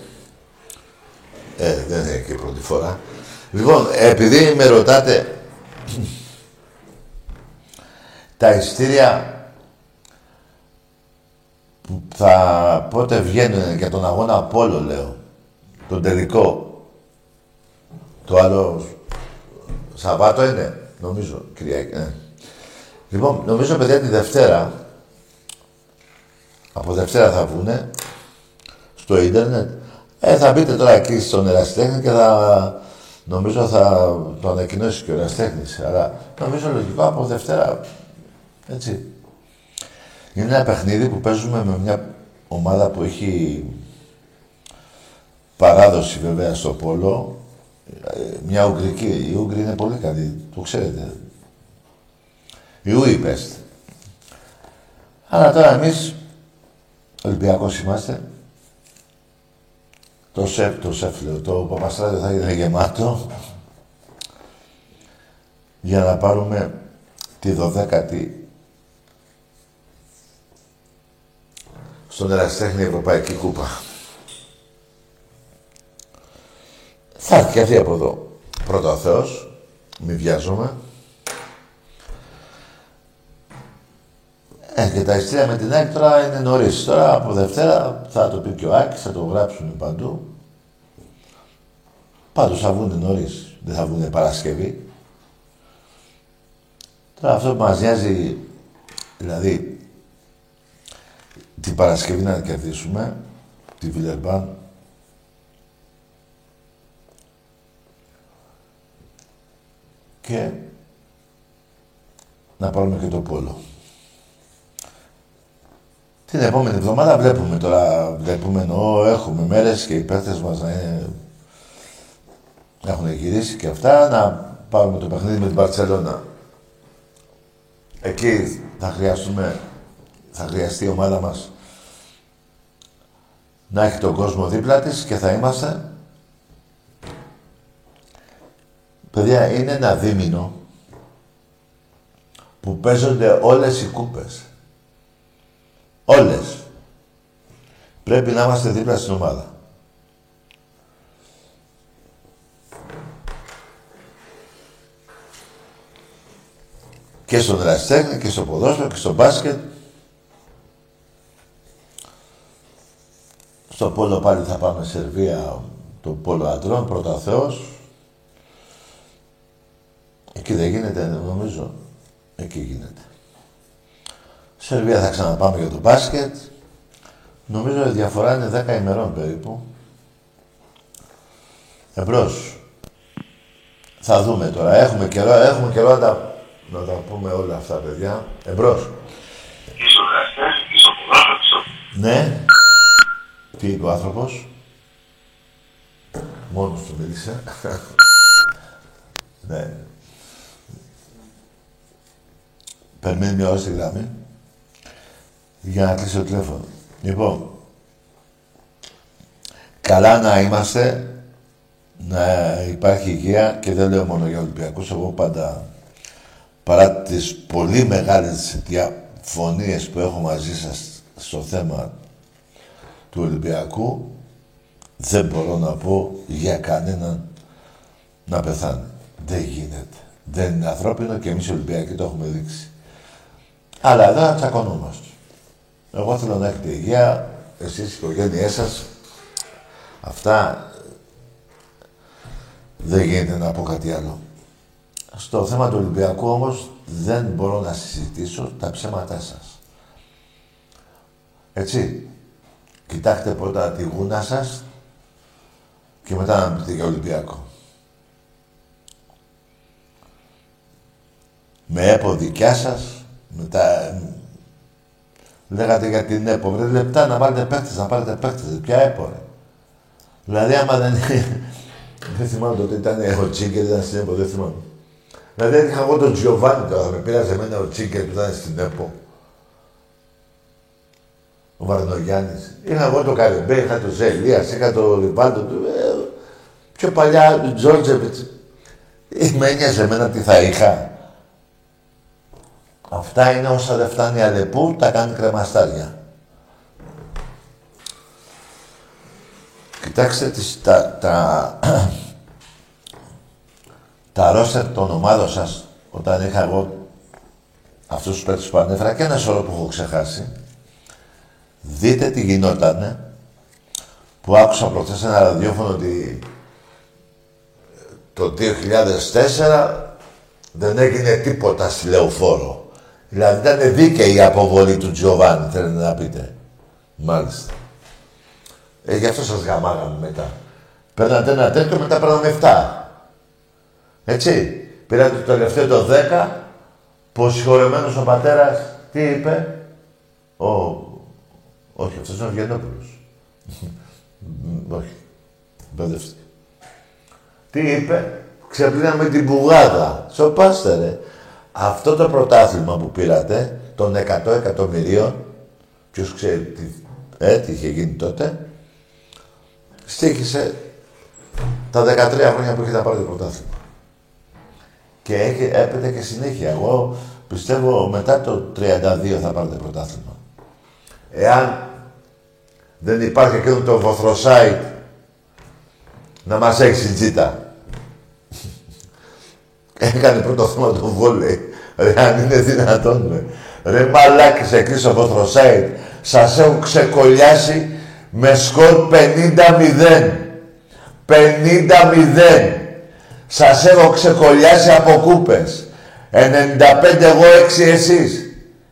Ε, δεν είναι και πρώτη φορά. Λοιπόν, επειδή με ρωτάτε τα ειστήρια που θα πότε βγαίνουν για τον αγώνα Απόλλω, λέω. Τον τελικό. Το άλλο Σαββάτο είναι, νομίζω, Κυριακή. Ναι. Λοιπόν, νομίζω, παιδιά, τη Δευτέρα, από Δευτέρα θα βγουνε στο ίντερνετ. Ε, θα μπείτε τώρα εκεί στον Εραστέχνη και θα... Νομίζω θα το ανακοινώσει και ο Εραστέχνης. Αλλά νομίζω λογικό από Δευτέρα, έτσι. Είναι ένα παιχνίδι που παίζουμε με μια ομάδα που έχει παράδοση βέβαια στο πόλο. Ε, μια Ουγγρική. Η Ούγγρη είναι πολύ καλή, το ξέρετε. Η Ούη πέστε. Αλλά τώρα εμείς Ολυμπιακός είμαστε. Το σεφ, το σεφ λέω, το Παπαστράδιο θα είναι γεμάτο για να πάρουμε τη δωδέκατη στον Εραστέχνη Ευρωπαϊκή Κούπα. Θα έρθει αυτή από εδώ. Πρώτα ο Θεός, μη βιάζομαι. Ε, και τα ιστήρια με την ΑΕΚ τώρα είναι νωρίς. Τώρα από Δευτέρα θα το πει και ο Άκης, θα το γράψουν παντού. Πάντως θα βγουν νωρίς. Δεν θα βγουν Παρασκευή. Τώρα αυτό που μας νοιάζει, δηλαδή, την Παρασκευή να κερδίσουμε, τη Βιλερμπάν, και να πάρουμε και το πόλο. Την επόμενη εβδομάδα βλέπουμε τώρα, βλέπουμε εννοώ, έχουμε μέρες και οι παίχτες μας να είναι... έχουν γυρίσει και αυτά, να πάρουμε το παιχνίδι με την Παρτσελώνα. Εκεί θα χρειαστούμε, θα χρειαστεί η ομάδα μας να έχει τον κόσμο δίπλα της και θα είμαστε. Παιδιά, είναι ένα δίμηνο που παίζονται όλες οι κούπες. Όλες. Πρέπει να είμαστε δίπλα στην ομάδα. Και στο δραστέχνη και στο ποδόσφαιρο και στο μπάσκετ. Στο πόλο πάλι θα πάμε Σερβία, το πόλο αντρών, πρώτα Θεός. Εκεί δεν γίνεται, νομίζω. Εκεί γίνεται. Σερβία θα ξαναπάμε για το μπάσκετ. Νομίζω η διαφορά είναι 10 ημερών περίπου. Εμπρός. Θα δούμε τώρα. Έχουμε καιρό, έχουμε καιρό να τα, να τα πούμε όλα αυτά, παιδιά. Εμπρός. Ναι. Τι είπε ο άνθρωπος; Μόνος του μίλησε. ναι. Περιμένει μια ώρα στη γραμμή για να κλείσει το τηλέφωνο. Λοιπόν, καλά να είμαστε, να υπάρχει υγεία και δεν λέω μόνο για Ολυμπιακούς, εγώ πάντα παρά τις πολύ μεγάλες διαφωνίες που έχω μαζί σας στο θέμα του Ολυμπιακού, δεν μπορώ να πω για κανέναν να πεθάνει. Δεν γίνεται. Δεν είναι ανθρώπινο και εμείς οι Ολυμπιακοί το έχουμε δείξει. Αλλά εδώ τσακωνόμαστε. Εγώ θέλω να έχετε υγεία, εσείς οι οικογένειές σας. Αυτά δεν γίνεται να πω κάτι άλλο. Στο θέμα του Ολυμπιακού όμως δεν μπορώ να συζητήσω τα ψέματά σας. Έτσι. Κοιτάξτε πρώτα τη γούνα σας και μετά να πείτε για Ολυμπιακό. Με έπο δικιά σας, με τα Λέγατε για την ΕΠΟ. Βρε λεπτά να βάλετε παίχτες, να πάρετε παίχτες. Ποια ΕΠΟ, ρε. Δηλαδή, άμα δεν... δεν θυμάμαι τότε ήταν ο Τσίγκερ, ήταν στην ΕΠΟ, δεν θυμάμαι. Δηλαδή, είχα εγώ τον Τζιοβάνι τώρα, με πήραζε εμένα ο Τσίγκερ που ήταν στην ΕΠΟ. Ο Βαρνογιάννης. Είχα εγώ τον Καρεμπέ, είχα τον Ζελίας, είχα τον Ριβάλτο του. Ε, πιο παλιά, τον Τζόρτζεβιτς. Ε, με ένοιαζε εμένα τι θα είχα. Αυτά είναι όσα δεν φτάνει αλεπού, τα κάνει κρεμαστάρια. Κοιτάξτε τα, τα, τα ρόστερ των ομάδων σας, όταν είχα εγώ αυτούς τους παίκτες που ανέφερα και ένα σώρο που έχω ξεχάσει, δείτε τι γινότανε, που άκουσα προχθές ένα ραδιόφωνο ότι ε, το 2004 δεν έγινε τίποτα στη Λεωφόρο. Δηλαδή ήταν δίκαιη η αποβολή του Τζοβάνι, θέλετε να πείτε. Μάλιστα. Ε, γι' αυτό σας γαμάγαμε μετά. Παίρνατε ένα τέτοιο, μετά παίρναμε 7. Έτσι. Πήρατε το τελευταίο το 10, που ο συγχωρεμένος ο πατέρας, τι είπε; Ο... Όχι, αυτός είναι ο Βιενόπουλος. Όχι. Μπερδεύτηκε. Τι είπε; Ξεπλύναμε την πουγάδα. Σοπάστε ρε. Αυτό το πρωτάθλημα που πήρατε, των 100 εκατομμυρίων, ποιος ξέρει τι, ε, τι είχε γίνει τότε, στήχησε τα 13 χρόνια που είχε να πάρει το πρωτάθλημα. Και έχει, έπεται και συνέχεια. Εγώ πιστεύω μετά το 32 θα πάρετε πρωτάθλημα. Εάν δεν υπάρχει εκείνο το βοθροσάιτ να μας έχει συντζήτα. Έκανε πρώτο θέμα το βόλεϊ. Ρε, αν είναι δυνατόν, ρε. Ρε μαλάκες εκεί στο βοθροσάιτ. Σας έχουν ξεκολλιάσει με σκορ 50-0. 50-0. Σας έχω ξεκολλιάσει από κούπες. 95 εγώ, 6 εσείς.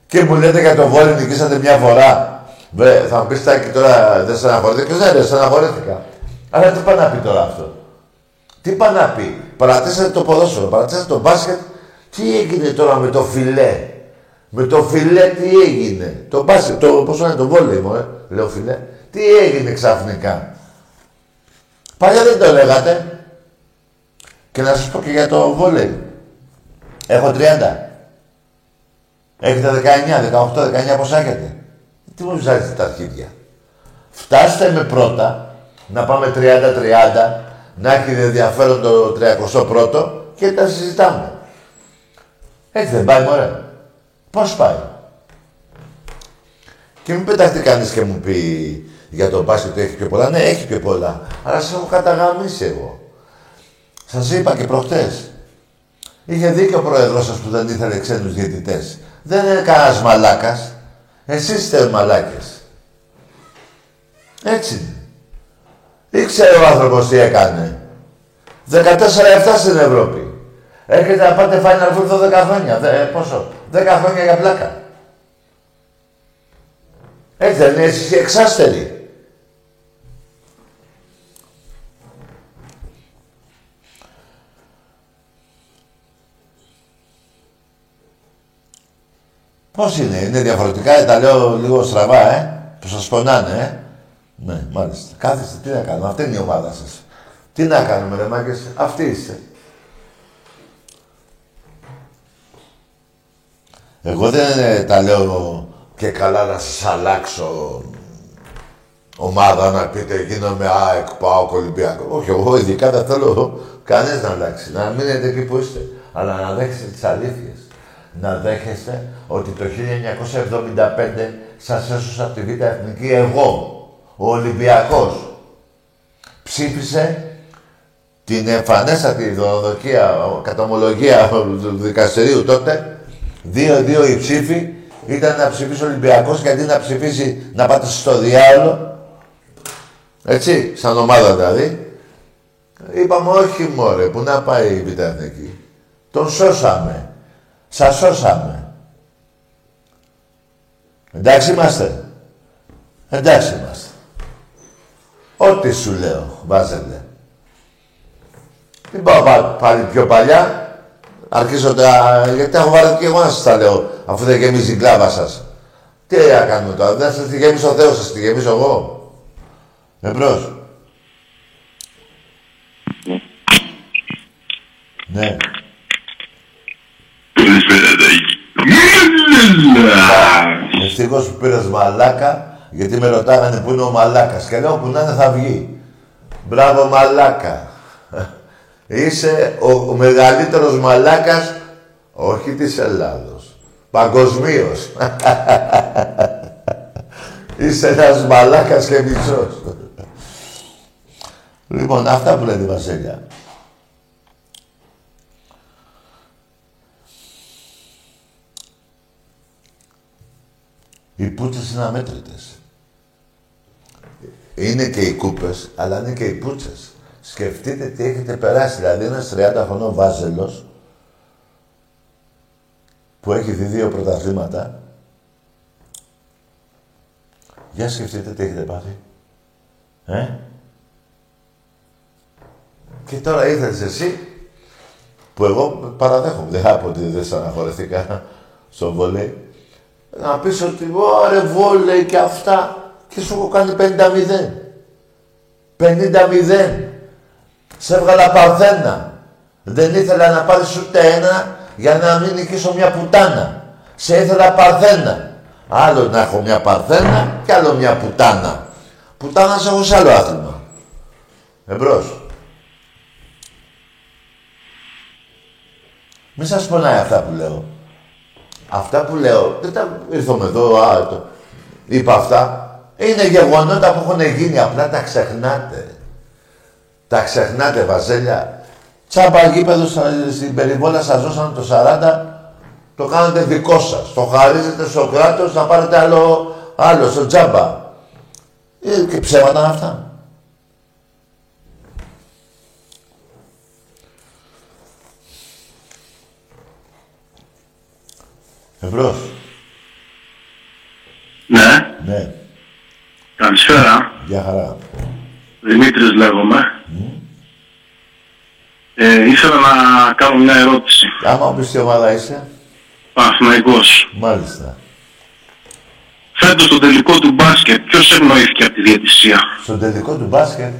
Και μου λέτε για το βόλιο νικήσατε μια φορά. Βρε, θα μου πεις Τάκη τώρα δεν στεναχωρήθηκα. Ναι, δεν στεναχωρήθηκα. Αλλά τι πάει να πει τώρα αυτό. Τι πάει να πει. Παρατήσατε το ποδόσφαιρο, παρατήσατε το μπάσκετ. Τι έγινε τώρα με το φιλέ; Με το φιλέ τι έγινε; Το μπάσκετ, το, πώς είναι το βόλεϊ μου, ε, λέω φιλέ. Τι έγινε ξαφνικά; Παλιά δεν το λέγατε. Και να σας πω και για το βόλεϊ. Έχω 30. Έχετε 19, 18, 19 πόσα έχετε; Τι μου ψάχνετε τα αρχίδια; Φτάστε με πρώτα, να πάμε 30-30, να έχει ενδιαφέρον το 31ο και τα συζητάμε. Έτσι δεν πάει, μωρέ. Πώς πάει; Και μην πεταχτεί κανείς και μου πει για τον μπάσκετ ότι έχει πιο πολλά. Ναι, έχει πιο πολλά. Αλλά σας έχω καταγαμίσει εγώ. Σας είπα και προχτές. Είχε δίκιο ο πρόεδρος σας που δεν ήθελε ξένους διαιτητές. Δεν είναι κανένας μαλάκας. Εσείς είστε μαλάκες. Έτσι είναι. Ήξερε ο άνθρωπος τι έκανε; 14-7 στην Ευρώπη. Έρχεται να πάτε Final Four 12 χρόνια. Δε, πόσο; 10 χρόνια για πλάκα. Έτσι δεν είναι εσείς εξάστεροι. Πώς είναι, είναι διαφορετικά, τα λέω λίγο στραβά, ε, που σας πονάνε, ε. Ναι, μάλιστα. Κάθεστε, τι να κάνουμε, αυτή είναι η ομάδα σας. Τι να κάνουμε, ρε μάγκες, αυτή είστε. Εγώ δεν ε, τα λέω και καλά να σας αλλάξω ομάδα να πείτε γίνομαι ΑΕΚ, πάω Ολυμπιακό. Όχι, εγώ ειδικά δεν θέλω κανένας να αλλάξει. Να μείνετε εκεί που είστε. Αλλά να δέχεστε τις αλήθειες να δέχεστε ότι το 1975 σας έσωσα από τη Β' Εθνική εγώ, ο Ολυμπιακός. Ψήφισε την εμφανέστατη δωροδοκία, κατομολογία του δικαστηρίου τότε, δύο-δύο οι ψήφοι, ήταν να ψηφίσει ο Ολυμπιακός και αντί να ψηφίσει να πάτε στο διάλογο, έτσι, σαν ομάδα δηλαδή, είπαμε όχι μωρέ, που να πάει η Β' Εθνική. Τον σώσαμε. Σας σώσαμε. Εντάξει είμαστε. Εντάξει είμαστε. Ό,τι σου λέω, βάζετε. Μην πάω πάλι πιο παλιά. Αρχίζω τα... Γιατί έχω βάλει και εγώ να σας τα λέω, αφού δεν γεμίζει η κλάβα σας. Τι να κάνουμε τώρα, δεν σας τη γεμίσω ο Θεός, σας τη γεμίσω εγώ. Εμπρός. Ναι. Ευτυχώς που πήρες μαλάκα, γιατί με ρωτάγανε πού είναι ο μαλάκας. Και λέω που να είναι θα βγει. Μπράβο μαλάκα. Είσαι ο, ο μεγαλύτερος μαλάκας, όχι της Ελλάδος, παγκοσμίως. Είσαι ένας μαλάκας και μισός. Λοιπόν, αυτά που λέτε, Βασίλια. Οι πούτσες είναι αμέτρητες. Είναι και οι κούπες, αλλά είναι και οι πούτσες. Σκεφτείτε τι έχετε περάσει. Δηλαδή, ένας 30 χρονών βάζελος που έχει δει δύο πρωταθλήματα. Για σκεφτείτε τι έχετε πάθει. Ε; Και τώρα ήρθες εσύ, που εγώ παραδέχομαι, δεν θα πω ότι δεν στεναχωρηθήκα στο βολέ, να πεις ότι ωραία βόλεϊ και αυτά και σου έχω κάνει 50-0. 50-0. Σε έβγαλα παρθένα. Δεν ήθελα να πάρεις ούτε ένα για να μην νικήσω μια πουτάνα. Σε ήθελα παρθένα. Άλλο να έχω μια παρθένα και άλλο μια πουτάνα. Πουτάνα σε έχω σε άλλο άθλημα. Εμπρός. Μη σας πονάει αυτά που λέω. Αυτά που λέω, δεν τα ήρθαμε εδώ, α, το, είπα αυτά. Είναι γεγονότα που έχουν γίνει, απλά τα ξεχνάτε. Τα ξεχνάτε, Βαζέλια. Τσάμπα γήπεδο στην περιβόλα σας δώσαν το 40, το κάνετε δικό σας. Το χαρίζετε στο κράτος να πάρετε άλλο, άλλο στο τζάμπα. Ε, και ψέματα αυτά. Εμπρός. Ναι, Ναι. Καλησπέρα. Γεια χαρά. Δημήτρης λέγομαι. Ε, ήθελα να κάνω μια ερώτηση. Άμα μου πεις τι ομάδα είσαι. Παναθηναϊκός. Μάλιστα. Φέτος στο τελικό του μπάσκετ, ποιος ευνοήθηκε από τη διαιτησία; Στον τελικό του μπάσκετ.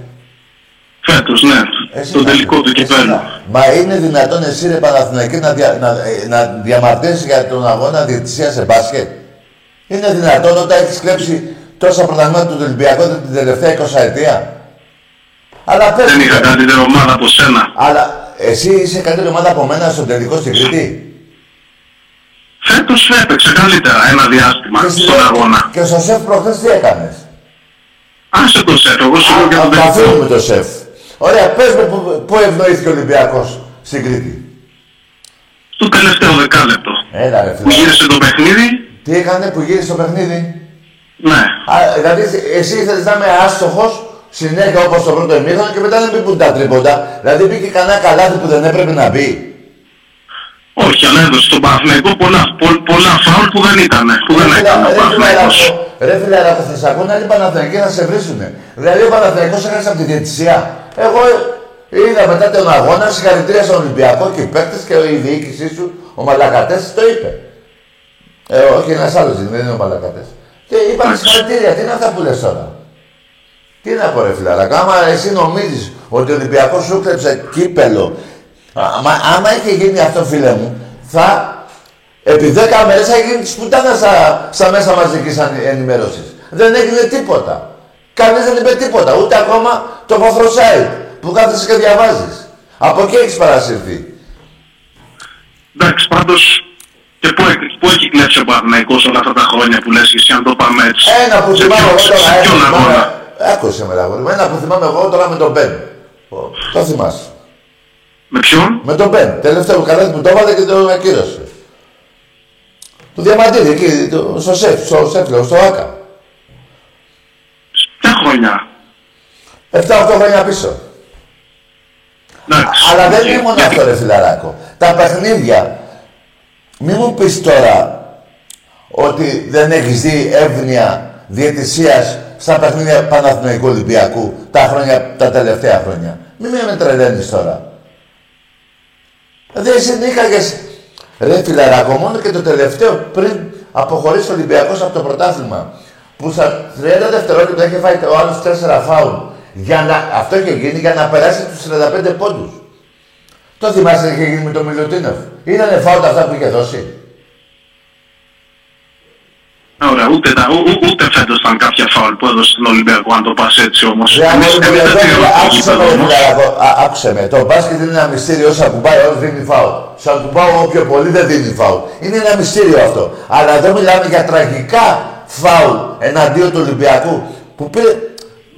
Φέτος, ναι. Εσύ στο να- τελικό του εσύ κυπέλου. να- Μα είναι δυνατόν εσύ ρε Παναθηναϊκή να, δια, να, ε, να διαμαρτύρεσαι για τον αγώνα διαιτησίας σε μπάσκετ; Είναι δυνατόν όταν έχεις κλέψει τόσα πρωταθλήματα του Ολυμπιακού την τελευταία 20 ετία. Αλλά πες Δεν μου, είχα καλύτερη ομάδα από σένα. Αλλά εσύ είσαι καλύτερη ομάδα από μένα στον τελικό στην Κρήτη. Φέτος έπαιξε καλύτερα ένα διάστημα Και στη- στον αγώνα. Και στο σεφ προχθές τι έκανες; Άσε το σεφ, εγώ σου λέω και Α, τον το τελικό. αφήνουμε το σεφ. Ωραία, πες μου που, που ευνοήθηκε ο Ολυμπιακός στην Κρήτη. Στο τελευταίο δεκάλεπτο. Έλα ρε Που φίλε. γύρισε το παιχνίδι, Τι έκανε που γύρισε το παιχνίδι; Ναι. Α, δηλαδή εσύ ήθελες να είμαι άστοχος συνέχεια όπως το πρώτο ημίχρονο και μετά να μην πούν τα τρίποτα. Δηλαδή μπήκε κανένα καλάθι που δεν έπρεπε να μπει. Όχι, αλλά έδωσε στον Παναθηναϊκό πολλά, πο- πολλά φάουλ που δεν ήταν. Που δεν Ρε φίλε, έκανε ο ρε φίλε, Παναθηναϊκός. Ράκο, Ρε φίλε, Ράκο, θα σε ακούνε άλλοι Παναθηναϊκοί θα σε βρίσουνε. Δηλαδή ο Παναθηναϊκός έχασε από τη διαιτησία. Εγώ ε, είδα μετά τον αγώνα συγχαρητήρια στον Ολυμπιακό και οι παίκτες και η διοίκησή σου, ο Μαλακατές, το είπε. Ε, όχι ένας άλλος δεν είναι ο Μαλακατές. Και είπαν συγχαρητήρια, τι είναι αυτά που λες τώρα; Τι να πω ρε φιλαράκο, άμα εσύ νομίζεις ότι ο Ολυμπιακός σου κλέψε κύπελο, άμα, άμα είχε γίνει αυτό φίλε μου, θα επί 10 μέρες θα γίνει της πουτάνα στα, στα μέσα μαζικής αν- ενημέρωσης. Δεν έγινε τίποτα. Κανείς δεν είπε τίποτα, ούτε ακόμα το Βοθροσάιτ που κάθεσαι και διαβάζεις. Από εκεί έχεις παρασυρθεί. Εντάξει, πάντως και πού, έχει- πού έχει κλέψει ο Παναθηναϊκός όλα αυτά τα χρόνια που λες εσύ αν το πάμε έτσι; Ένα που Σε θυμάμαι ποιο- εγώ σε τώρα, ένα ποιον που θυμάμαι, αγώνα; άκουσε με αγόρι μου, ένα που θυμάμαι εγώ τώρα με τον Μπεν. Το θυμάσαι. Με ποιον; Με τον Μπεν. Τελευταίο καλάθι που το έβαλε και το ακύρωσε. Το διαμαντήρι εκεί, το, στο σεφ, στο σεφ, λέω, στο ΆΚΑ. Ποια χρονιά. 7-8 χρόνια πίσω. Εντάξει. Αλλά δεν Και- είναι μόνο γιατί- αυτό, ρε φιλαράκο. Τα παιχνίδια. Μη μου πεις τώρα ότι δεν έχεις δει εύνοια διαιτησίας στα παιχνίδια Παναθηναϊκού Ολυμπιακού τα, χρόνια, τα τελευταία χρόνια. Μη με τρελαίνεις τώρα. Δεν συνήχαγες... Ρε φιλαράκο, μόνο και το τελευταίο πριν αποχωρήσει ο Ολυμπιακός από το πρωτάθλημα που στα 30 δευτερόλεπτα είχε φάει ο άλλος 4 φάουλ. Για να, αυτό είχε γίνει για να περάσει τους 35 πόντους. Το θυμάσαι τι είχε γίνει με τον Μιλουτίνοφ; Ήτανε φάουλ αυτά που είχε δώσει; Ωραία, ούτε, τα, ού, ού- ούτε φέτος ήταν κάποια φάουλ που έδωσε στον Ολυμπιακό, αν το πας έτσι όμως. Ρε Εμείς αγόρι μου, εμείς εδώ, δεν τηρούμε το άκουσε με, γήπεδο ρε όμως. φιλαράκο. Α- Άκουσε με. Το μπάσκετ είναι ένα μυστήριο. Όσα κουμπάει όλος δίνει φάουλ. Σαν κουμπάω όποιο πολύ δεν δίνει φάουλ. Είναι ένα μυστήριο αυτό. Αλλά εδώ μιλάμε για τραγικά φάουλ εναντίον του Ολυμπιακού. Που πήρε...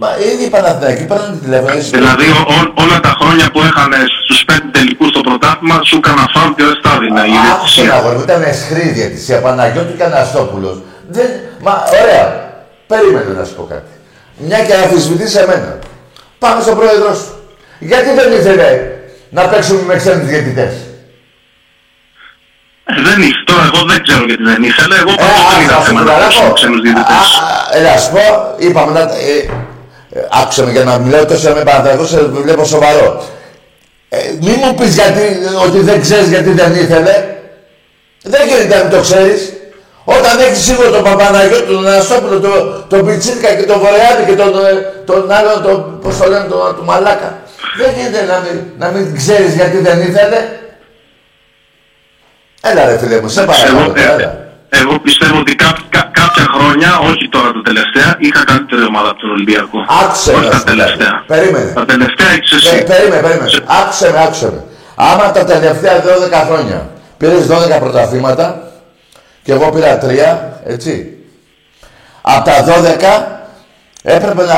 Μα ήδη οι Παναθηναϊκοί παίρνουν τηλέφωνο. εσύ- Δηλαδή ό- ό- όλα τα χρόνια που έχανε στους πέντε τελικούς στο πρωτάθλημα σου έκανα φάουλ και δεν στα έδινα η Άκουσε διαιτησία. να αγόρι μου, ήταν εσχρή η διαιτησία. Παναγιώτου και Αναστόπουλος. Δεν... Μα ωραία. Περίμενε να σου πω κάτι. Μια και αμφισβητείς εμένα. Πάμε στον πρόεδρό σου. Γιατί δεν ήθελε να παίξουμε με ξένους διαιτητές; Ε, Δεν ήθελε. Τώρα εγώ δεν ξέρω γιατί δεν ήθελε. Εγώ Ε, πάντως δεν άκουσα, είδα σου θέμα να παρακαλώ. παίξουμε ξένους διαιτητές. Α, α, Έλα, σου πω, είπαμε να... Ε, ε, άκουσα με για να μιλάω τόσο με Παναθηναϊκό, σε βλέπω σοβαρό. Ε, μη μου πεις γιατί, ότι δεν ξέρεις γιατί δεν ήθελε. Δεν γίνεται να μην το ξέρεις. Όταν έχεις σίγουρο τον Παπαναγιώτο, τον Αναστόπουλο, τον, τον Πιτσίρικα και τον Βορειάδη και τον, ε, τον άλλον, τον, πώς το λένε, τον, τον Μαλάκα. Δεν γίνεται να μην, να μην ξέρεις γιατί δεν ήθελε. Έλα ρε φίλε μου, σε Εγώ, παρακαλώ. ε, έλα. εγώ πιστεύω ότι κά- κά- κάποια χρόνια, όχι τώρα τα τελευταία, είχα καλύτερη ομάδα από τον Ολυμπιακό. Άκουσε όχι με, τα ας πούμε. τελευταία. Περίμενε. Τα τελευταία έχεις Ε, εσύ. περίμενε, περίμενε. Σε- Άκουσε με, άκουσε με. Άμα τα τελευταία 12 χρόνια πήρες 12 πρωταθλήματα και εγώ πήρα 3, έτσι. Από τα 12 έπρεπε να...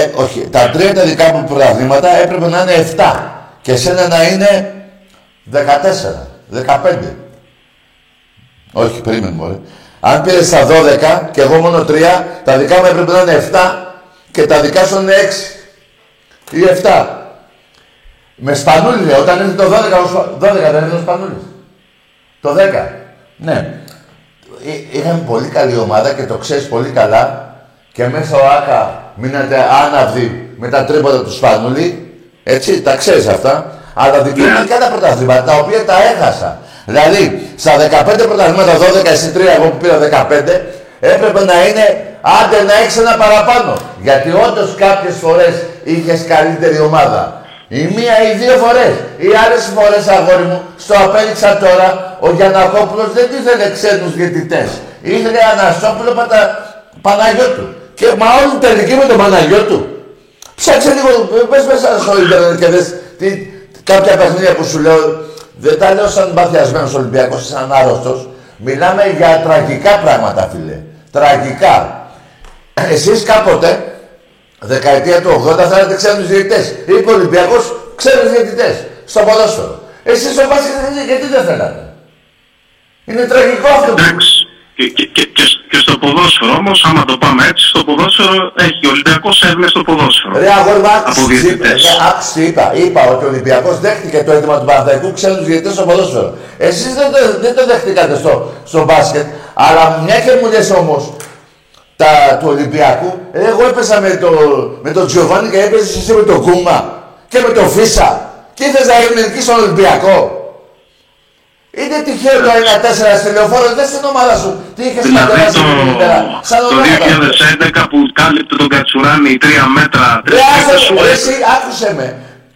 ε, όχι, τα 3 τα δικά μου πρωταθλήματα έπρεπε να είναι 7 και εσένα να είναι 14, 15. Όχι, περίμενε μωρέ. Αν πήρες τα 12 και εγώ μόνο 3, τα δικά μου έπρεπε να είναι 7 και τα δικά σου είναι 6 ή 7. Με σπανούλι, ρε, όταν ήρθε το 12, ο Σπα- 12 δεν ήρθε ο Σπανούλης. Το 10. Ναι. Εί- Είχαμε πολύ καλή ομάδα και το ξέρεις πολύ καλά και μέσα ο Άκα μείνατε άναυδοι με τα τρίποτα του Σπανούλη. Έτσι, τα ξέρεις αυτά. Αλλά δικαιούμαι και άλλα πρωταθλήματα τα οποία τα έχασα. Δηλαδή, στα 15 πρωταθλήματα, 12 εσύ 3, εγώ που πήρα 15, έπρεπε να είναι άντε να έχεις ένα παραπάνω. Γιατί όντως κάποιες φορές είχες καλύτερη ομάδα. Η μία ή δύο φορές. Οι άλλες φορές, αγόρι μου, στο απέδειξα τώρα, ο Γιανακόπουλος δεν ήθελε ξένους διαιτητές. Ήθελε Αναστόπουλο Πατα... Παναγιώτου. Και μα όλη τελική με τον Παναγιώτου. Ψάξε λίγο, πες μέσα στο ίντερνετ και δες τι, κάποια παιχνίδια που σου λέω. Δεν τα λέω σαν παθιασμένος Ολυμπιακός, σαν άρρωστος. Μιλάμε για τραγικά πράγματα, φίλε. Τραγικά. Εσείς κάποτε, δεκαετία του 80, θέλατε ξένους διαιτητές. Είπε ο Ολυμπιακός, ξένους διαιτητές. Στο ποδόσφαιρο. Εσείς στο μπάσκετ γιατί δεν θέλατε; Είναι τραγικό αυτό που... Εντάξει. Και, και, και, και, και στο ποδόσφαιρο όμως, άμα το πάμε έτσι, στο ποδόσφαιρο έχει ο Ολυμπιακός έρευνες στο ποδόσφαιρο. Ρε αγόρι μου, άκουσε Από τι είπε. διαιτητές. Ναι, άκουσε τι είπα. Είπα ότι ο Ολυμπιακός δέχτηκε το αίτημα του Παναθαϊκού ξένους διαιτητές στο ποδόσφαιρο. Εσείς δεν το, δεν το δεχτήκατε στο, στο μπάσκετ. Αλλά μια και μου λες όμως τα, του Ολυμπιακού, ε, εγώ έπαιζα με, το, με τον Τζιοβάνι και έπαιζες εσύ με τον Κούμα και με τον Φίσα. Και ήθελες να γίνει εκεί στον Ολυμπιακό. Είναι τυχαίο το 1-4 στη λεωφόρο, δεν στην ομάδα σου. Τι είχες Δηλαδή κατεβάσει το, νωρίτερα, σαν το ονόματα. 2011 που κάλυπτε τον Κατσουράνη τρία μέτρα, Ρε τρεις άστο, μέτρες σου ρε, εσύ άκουσε με.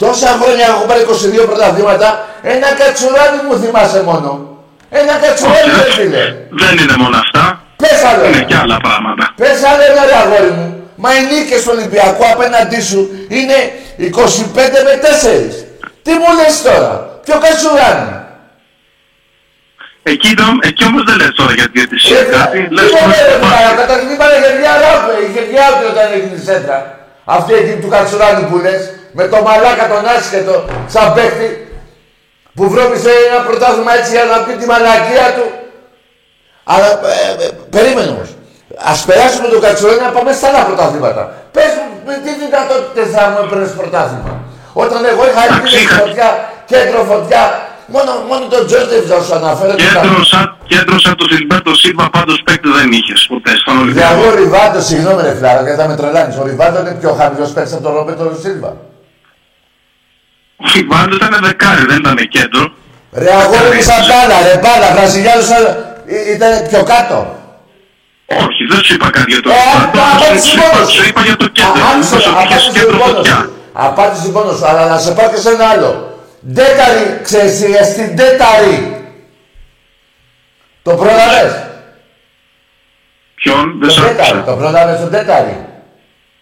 Τόσα χρόνια έχω πάρει 22 πρωταθλήματα, ένα κατσουράνι μου θυμάσαι μόνο. Ένα κατσουράνι δεν φίλε. Δεν είναι μόνο αυτά. Πες άλλο Είναι ένα. και άλλα πράγματα. Πες άλλο ένα ρε αγόρι μου. Μα οι νίκες του Ολυμπιακού απέναντί σου είναι 25 με 4. Τι μου λες τώρα; Ποιο κατσουράνι. Εκεί, ήταν- εκεί όμως δεν λες τώρα για τη διαιτησία Ε, κάτι. τι Λες μου πως λέει, ρε το φίλε, μπάσκετ. Καταρχήν είπανε για μια ράπε. Είχε διάουτο όταν έγινε η σέντρα. Αυτή εκεί του κατσουράνι που λες. Με το μαλάκα τον άσχετο σαν παίχτη που βρώμισε ένα πρωτάθλημα έτσι για να πει τη μαλακία του. Αλλά ε, ε, περίμενε όμως. Ας περάσουμε τον Κατσουράνη να πάμε στα άλλα πρωτάθληματα. Πες μου με τι δυνατότητες θα μου έπαιρνες πρωτάθλημα. Όταν εγώ είχα Εντάξει, επίθεση είχα- φωτιά, κέντρο φωτιά, μόνο, μόνο τον Τζόζεφ θα σου αναφέρω. και τα- Κέντρο σαν- Κέντρο σαν το Φιλμπέρτο Σίλβα πάντως παίκτη δεν είχες ποτέ στον Δηλαδή Ολυμπιακό. ο Ριβάντο, συγγνώμη ρε φλάρα, γιατί θα με τρελάνεις. Ο Ριβάντο είναι πιο χαμηλός παίκτης από τον Ρόμπερτο Σίλβα. Ο Φιλμπάντο ήταν δεκάρι, δεν ήταν κέντρο. Ρε αγόρι μου σαν μπάλα, ρε μπάλα, Βραζιλιάνος σαν... Ή- ήταν πιο κάτω. Όχι, δεν σου είπα κάτι για το Ε, Φιλμπάντο. απ' απάντηση Σου μόνος είπα- σου. Σου είπα για το κέντρο. Α, Μου άκουσε, είπες ότι είχες απάντηση κέντρο μόνος φωτιά. σου. Απάντηση μόνος σου, αλλά να σε πάω και σε ένα άλλο. Ντέταρη, ξέρεις, ε, στην Ντέταρη. Το πρόλαβες; Ποιον, δεν Το σ' Ντέταρη, άκουσα. το πρόλαβες το Ντέταρη;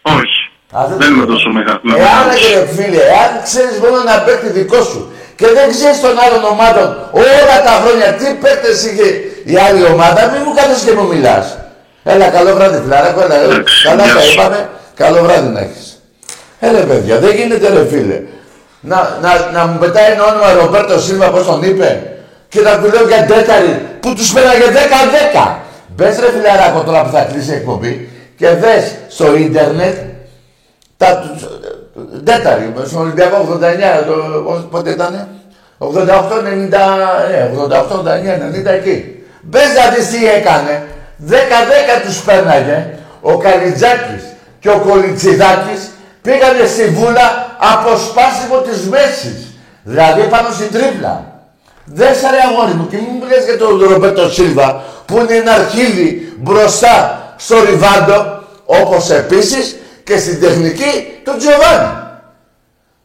Όχι. Α, Δεν είμαι τόσο μεγάλο. Εάν ρε φίλε, εάν ξέρεις μόνο ένα παίκτη δικό σου και δεν ξέρεις των άλλων ομάδων όλα τα χρόνια τι παίκτες είχε η άλλη ομάδα, μην μου κάνεις και μου μιλάς. Έλα, καλό βράδυ, φιλαράκο, έλα, έλα. Εντάξει, Καλά γεια τα σου. είπαμε. Καλό βράδυ να έχεις. Ε, ρε παιδιά, δεν γίνεται ρε φίλε. Να, να, να μου πετάει ένα όνομα Ρομπέρτο Σίλβα, πώς τον είπε, και να του λέω για τέταρη, που τους πέραγε 10-10. Μπες ρε φιλαράκο τώρα που θα κλείσει η εκπομπή και δες στο ίντερνετ τα τέταρη, στον Ολυμπιακό 89, το, πότε ήτανε, 88, 90, ναι, 88, 89, 90 εκεί. Μπες να δεις τι έκανε. 10-10 τους πέρναγε. Ο Καλιτζάκης και ο Κολιτσιδάκης πήγανε στη Βούλα από σπάσιμο της Μέσης. Δηλαδή πάνω στην τρίπλα. Δες ρε αγόρι μου και μην μου λες για τον Ρομπέτο Σίλβα που είναι ένα αρχίδι μπροστά στο Ριβάντο όπως επίσης και στην τεχνική του Τζοβάνι.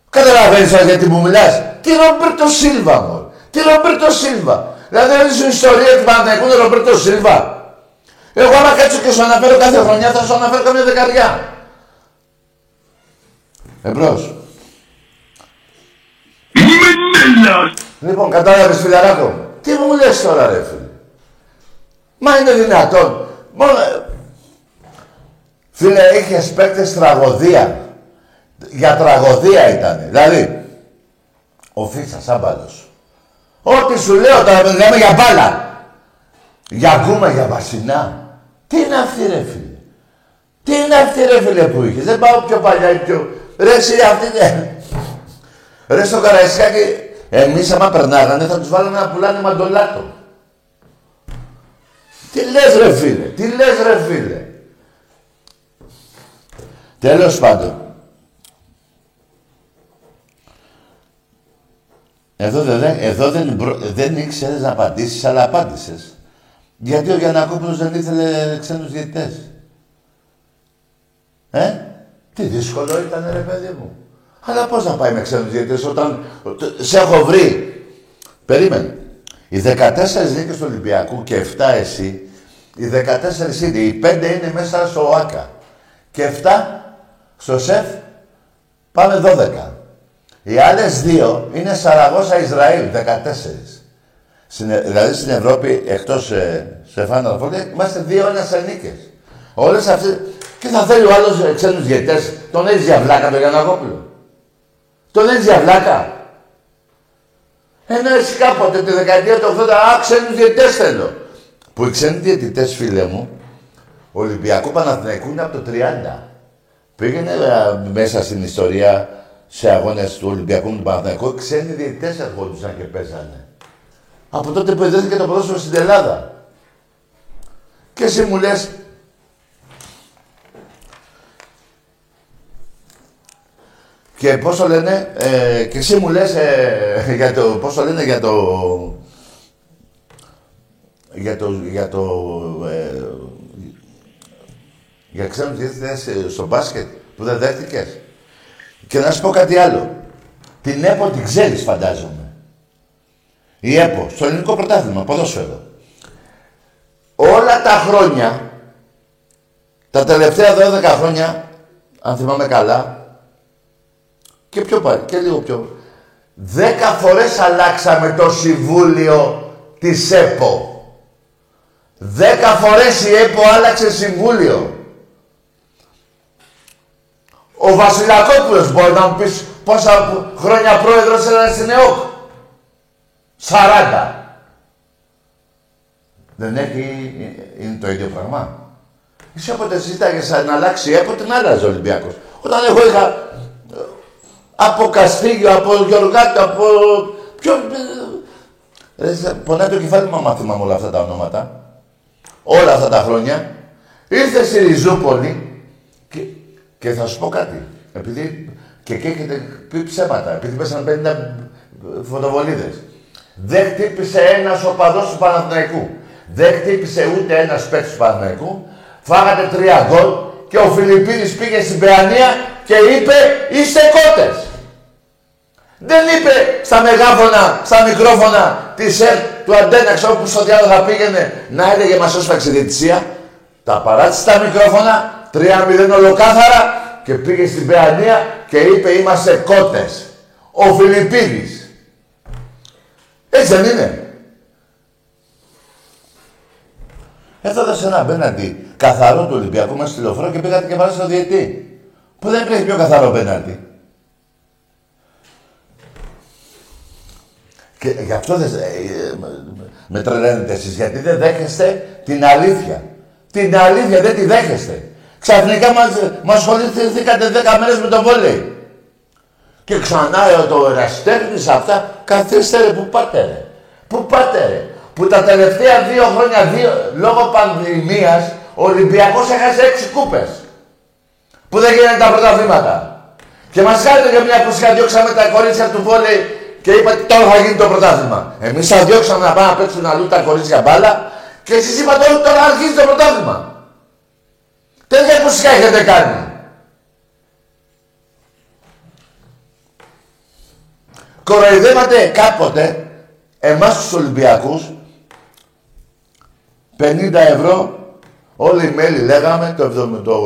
Καταλαβαίνεις γιατί μου μιλάς. Τι Ρομπέρτο Σίλβα μου. Τι Ρομπέρτο Σίλβα. Δηλαδή όλη σου ιστορία του Παναθηναϊκού είναι Ρομπέρτο Σίλβα. Εγώ άμα κάτσω και σου αναφέρω κάθε χρονιά θα σου αναφέρω καμία δεκαριά. Εμπρός. Λοιπόν, κατάλαβες φιλαράκο μου. Τι μου λες τώρα ρε φίλε; Μα είναι δυνατόν. Μόνο... Φίλε, είχες παίκτες τραγωδία. Για τραγωδία ήταν. Δηλαδή, ο Φίτσας άμπαλος. Ό,τι σου λέω τώρα, μιλάμε για μπάλα. Για γκούμα, για βασινά. Τι είναι αυτή ρε φίλε; Τι είναι αυτή ρε φίλε που είχες; Δεν πάω πιο παλιά ή πιο... Ρε εσύ αυτή ναι. Ρε στο Καραϊσκάκι, εμείς άμα περνάγανε θα τους βάλουμε να πουλάνε μαντολάτο. Τι λες ρε φίλε, τι λες ρε φίλε. Τέλος πάντων. Εδώ, δεν, εδώ δεν, δεν ήξερες να απαντήσεις, αλλά απάντησες. Γιατί ο Γιανακόπουλος δεν ήθελε ξένους διαιτητές; Ε, τι δύσκολο ήταν ρε παιδί μου. Αλλά πώς να πάει με ξένους διαιτητές όταν σε έχω βρει. Περίμενε. Οι 14 νίκες του Ολυμπιακού και 7 εσύ, οι 14 είναι, οι 5 είναι μέσα στο ΆΚΑ και 7 στο ΣΕΦ πάμε 12. Οι άλλες δύο είναι Σαραγώσα Ισραήλ, 14. Στην, δηλαδή στην Ευρώπη, εκτός ε, σε φάνα είμαστε δύο-ένα σε νίκες. Όλες αυτέ. Και θα θέλει ο άλλος ε, ξένους διαιτέ, τον έχει για βλάκα τον Γιανακόπουλο. Τον έχει για βλάκα. Ενώ εσύ κάποτε τη δεκαετία του 80, α, ξένου διαιτητές θέλω. Που οι ξένοι διαιτητές, φίλε μου, Ολυμπιακού Παναθηναϊκού είναι από το 30. Πήγαινε ε, μέσα στην ιστορία σε αγώνες του Ολυμπιακού του Παναθηναϊκού, ξένοι διαιτητές ερχόντουσαν και παίζανε. Από τότε που ιδρύθηκε το ποδόσφαιρο στην Ελλάδα. Και εσύ μου λες, Και πώς το λένε, ε, και εσύ μου λες ε, για το, πώς το λένε για το, για το, για το, ε, για ξένους διεθνές ε, στο μπάσκετ που δεν δέχτηκες. Και να σου πω κάτι άλλο. Την ΕΠΟ την ξέρεις φαντάζομαι. Η ΕΠΟ, στο ελληνικό πρωτάθλημα, ποδόσφαιρο. Όλα τα χρόνια, τα τελευταία 12 χρόνια, αν θυμάμαι καλά, και πιο πάλι, και λίγο πιο. Δέκα φορές αλλάξαμε το συμβούλιο της ΕΠΟ. Δέκα φορές η ΕΠΟ άλλαξε συμβούλιο. Ο Βασιλακόπουλος μπορεί να μου πεις πόσα χρόνια πρόεδρος ήταν στην ΕΟΚ; Σαράντα. Δεν έχει, είναι το ίδιο πράγμα. Εσύ όποτε συζήταγε να αλλάξει έποτε να άλλαζε ο Ολυμπιακός. Όταν εγώ είχα ε, από Καστίγιο, από Γιωργάτο, από... Ποιο... Ε, πονάει το κεφάλι μου άμα θυμάμαι όλα αυτά τα ονόματα. Όλα αυτά τα χρόνια. Ήρθε στη Ριζούπολη και, και θα σου πω κάτι. Επειδή και εκεί έχετε πει ψέματα. Επειδή πέσανε 50 φωτοβολίδες. Δεν χτύπησε ένας οπαδός του Παναθηναϊκού. Δεν χτύπησε ούτε ένας παίκτης του Παναθηναϊκού. Φάγατε τρία γκολ και ο Φιλιππίνης πήγε στην Παιανία και είπε είστε κότες. Δεν είπε στα μεγάφωνα, στα μικρόφωνα της ΕΡΤ του Αντέναξ όπου στο διάλογο θα πήγαινε να έλεγε μας έσφαξε διετησία. Τα παράτησε τα μικρόφωνα, 3-0 ολοκάθαρα και πήγε στην Παιανία και είπε είμαστε κότες. Ο Φιλιππίνης. Έτσι δεν είναι. Εδώ σε ένα απέναντι καθαρό του Ολυμπιακού μας τηλεοφόρο και πήγατε και βάλατε στο διετή. Που δεν υπήρχε πιο καθαρό πέναλτι. Και γι' αυτό δεν, ε, με τρελαίνετε εσείς, γιατί δεν δέχεστε την αλήθεια. Την αλήθεια δεν τη δέχεστε. Ξαφνικά μας, μας ασχοληθήκατε 10 μέρες με το βόλεϊ. Και ξανά το εραστέχνης αυτά, καθίστε ρε, πού πάτε ρε. Πού πάτε ρε. Που τα τελευταία δύο χρόνια, δύο, λόγω πανδημίας, ο Ολυμπιακός έχασε έξι κούπες. Που δεν γίνανε τα πρωταθλήματα. Και μας κάνετε για μια φουσικά, διώξαμε τα κορίτσια του βόλεϊ και είπατε τώρα θα γίνει το πρωτάθλημα. Εμείς θα διώξαμε να πάμε να παίξουν αλλού τα κορίτσια μπάλα και εσείς είπατε τώρα αρχίζει το πρωτάθλημα. Τέτοια φουσικά έχετε κάνει. Κοροϊδεύατε κάποτε εμάς τους Ολυμπιακούς 50 ευρώ όλοι οι μέλη λέγαμε το, το, το,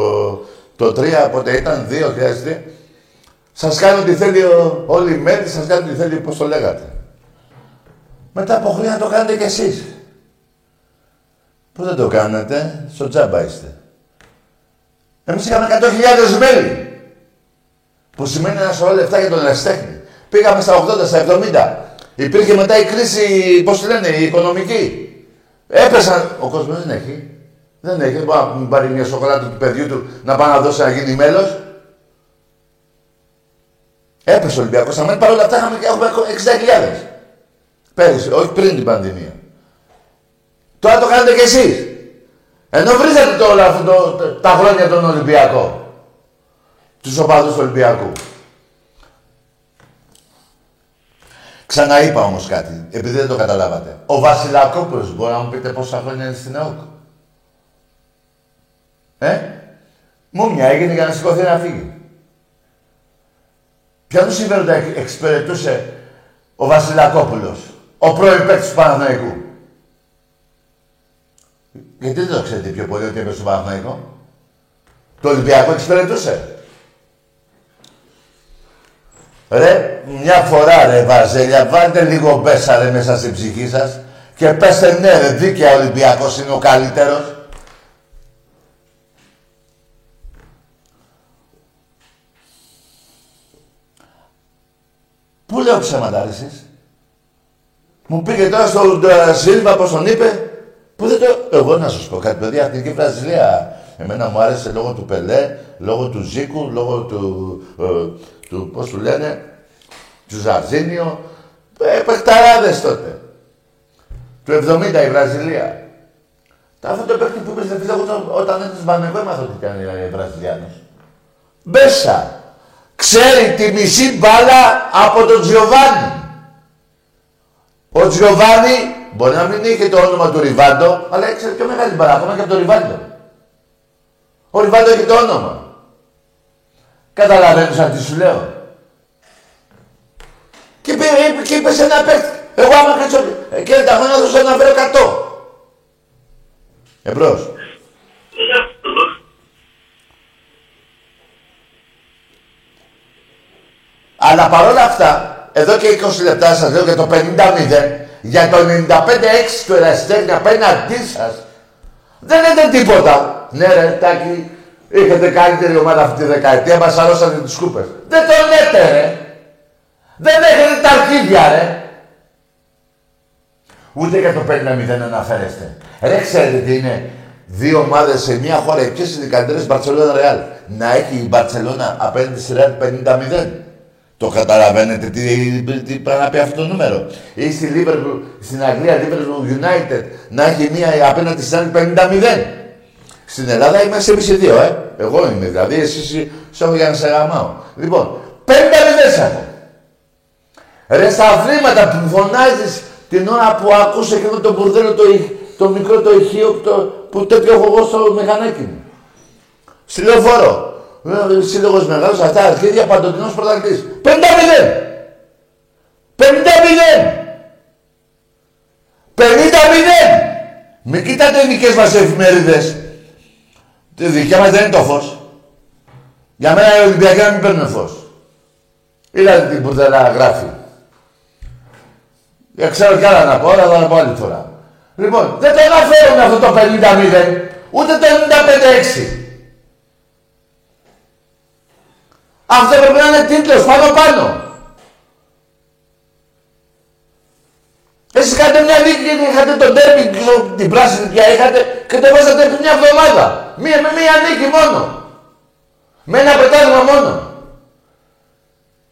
το 3 πότε ήταν 2 χρειάζεται σας κάνει ό,τι θέλει όλοι οι μέλη, σας κάνει ό,τι θέλει πώς το λέγατε. Μετά από χρόνια το κάνετε κι εσείς. Πώς δεν το κάνετε, στο τζάμπα είστε. Εμείς είχαμε 100.000 μέλη. Που σημαίνει ένα σωρό λεφτά για τον ερασιτέχνη. Πήγαμε στα 80, στα 70. Υπήρχε μετά η κρίση, πώς λένε, η οικονομική. Έπεσαν. Ο κόσμος δεν έχει. Δεν έχει. Δεν μπορεί να πάρει μια σοκολάτα του παιδιού του να πάει να δώσει να γίνει μέλος. Έπεσε ο Ολυμπιακός. Αν παρόλα αυτά είχαμε, έχουμε 60.000. Πέρυσι, όχι πριν την πανδημία. Τώρα το κάνετε κι εσείς. Ενώ βρίζετε το, το, το, τα χρόνια των Ολυμπιακών. Τους οπαδούς του Ολυμπιακού. Ξαναείπα όμως κάτι, επειδή δεν το καταλάβατε. Ο Βασιλακόπουλος, μπορεί να μου πείτε πόσα χρόνια είναι στην ΕΟΚ; Ε, μου μια έγινε για να σηκωθεί να φύγει. Ποια του συμφέροντα εξυπηρετούσε ο Βασιλακόπουλος, ο πρώην παίκτης του Παναθηναϊκού; Γιατί δεν το ξέρετε πιο πολύ ότι έπαιζε στο Παναθηναϊκό; Το Ολυμπιακό εξυπηρετούσε; Ρε, μια φορά ρε Βαζέλια, βάλτε λίγο μπέσα ρε μέσα στην ψυχή σας και πέστε ναι ρε, δίκαια ο Ολυμπιακός είναι ο καλύτερος. Πού λέω ψέματα ρε εσείς. Μου πήγε τώρα στο Σίλβα, πώς τον είπε, που δεν το... Εγώ να σας πω κάτι, παιδιά, αυτή η Βραζιλία. Εμένα μου άρεσε λόγω του Πελέ, λόγω του Ζήκου, λόγω του, ε, του πώς του λένε, του Ζαρζίνιο. Ε, παιχταράδες τότε. Του 70 η Βραζιλία. Τα αυτό το παίχτη που είπες, φίλε, όταν έτρεσαν εγώ έμαθα ότι ήταν η Βραζιλιάνος. Μπέσα. Ξέρει τη μισή μπάλα από τον Τζιοβάνι. Ο Τζιοβάνι μπορεί να μην είχε το όνομα του Ριβάντο, αλλά ήξερε πιο μεγάλη μπάλα ακόμα και από τον Ριβάντο. Ο Ριβάντο έχει το όνομα. Καταλαβαίνεις τι σου λέω. Και είπε, και είπε σε ένα παίχτη. Εγώ άμα κάτσω και τα χρόνια θα σου αναφέρω 100. Εμπρός. Αλλά παρόλα αυτά, εδώ και 20 λεπτά σας λέω για το 50-0, για το 95-6 του Εραστέχνη απέναντί σας, δεν λέτε τίποτα. Ναι ρε, Τάκη, είχατε καλύτερη ομάδα αυτή τη δεκαετία, μας αρρώσατε τις κούπες. Δεν το λέτε ρε. Δεν έχετε τα αρχίδια ρε. Ούτε για το 50-0 αναφέρεστε. Ρε, ξέρετε τι είναι; Δύο ομάδες σε μια χώρα, ποιε είναι οι καλύτερε, Μπαρσελόνα Ρεάλ. Να έχει η Μπαρσελόνα απέναντι στη Ρεάλ 50-0. Το καταλαβαίνετε τι, τι πρέπει να πει αυτό το νούμερο. Ή στη Liverpool, στην Αγγλία, Liverpool United, να έχει μία απέναντι στην άλλη 50-0. Στην Ελλάδα είμαστε εμείς οι δύο, ε. Εγώ είμαι δηλαδή, εσύ σου έχω για να σε γαμάω. Λοιπόν, 50-0 έχω. Ρε στα αθλήματα που φωνάζεις την ώρα που ακούς εκείνο το μπουρδέλο το, το μικρό το ηχείο το, που τέτοιο έχω εγώ στο μηχανάκι μου. Στη λεωφόρο. Σύλλογος μεγάλος, αυτά αρχίδια παντοτινός πρωταθλητής. 50-0! 50-0! 50-0! Μην κοιτάτε οι δικές μας εφημερίδες. Τη δικιά μας δεν είναι το φως. Για μένα οι Ολυμπιακοί να μην παίρνουν φως. Είδατε τι μπουρδέλα γράφει. Για ξέρω κι άλλα να πω, αλλά θα τα πω άλλη φορά. Λοιπόν, δεν το αναφέρουν αυτό το 50-0, ούτε το 95-6. Αυτό πρέπει να είναι τίτλος πάνω πάνω. Εσείς είχατε μια δίκη και είχατε τον τέρμι, την πράσινη πια είχατε και το βάζατε μια εβδομάδα. Μία με μία νίκη μόνο. Με ένα πετάγμα μόνο.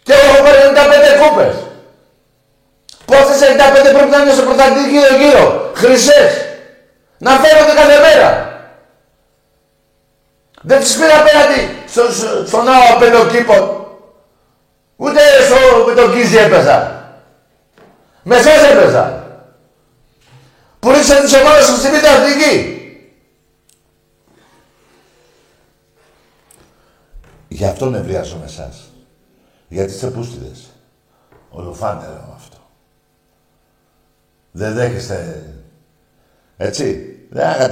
Και έχω πάρει 95 κούπες. Πόσες 95 πρέπει να είναι στο πρωταθλητή γύρω-γύρω; Χρυσές. Να φέρονται κάθε μέρα. Δεν τις πήρα απέναντι στο, στο, στον ναό κήπο. Ούτε στο, με τον Κίζη έπαιζα. Με εσάς έπαιζα. Που ρίξατε τις ομάδες σας στη Β' Αθηνική. Γι' αυτό νευριάζω με εσάς. Γιατί είστε πούστιδες. Ολοφάνερο αυτό. Δεν δέχεστε... Έτσι. Δεν θα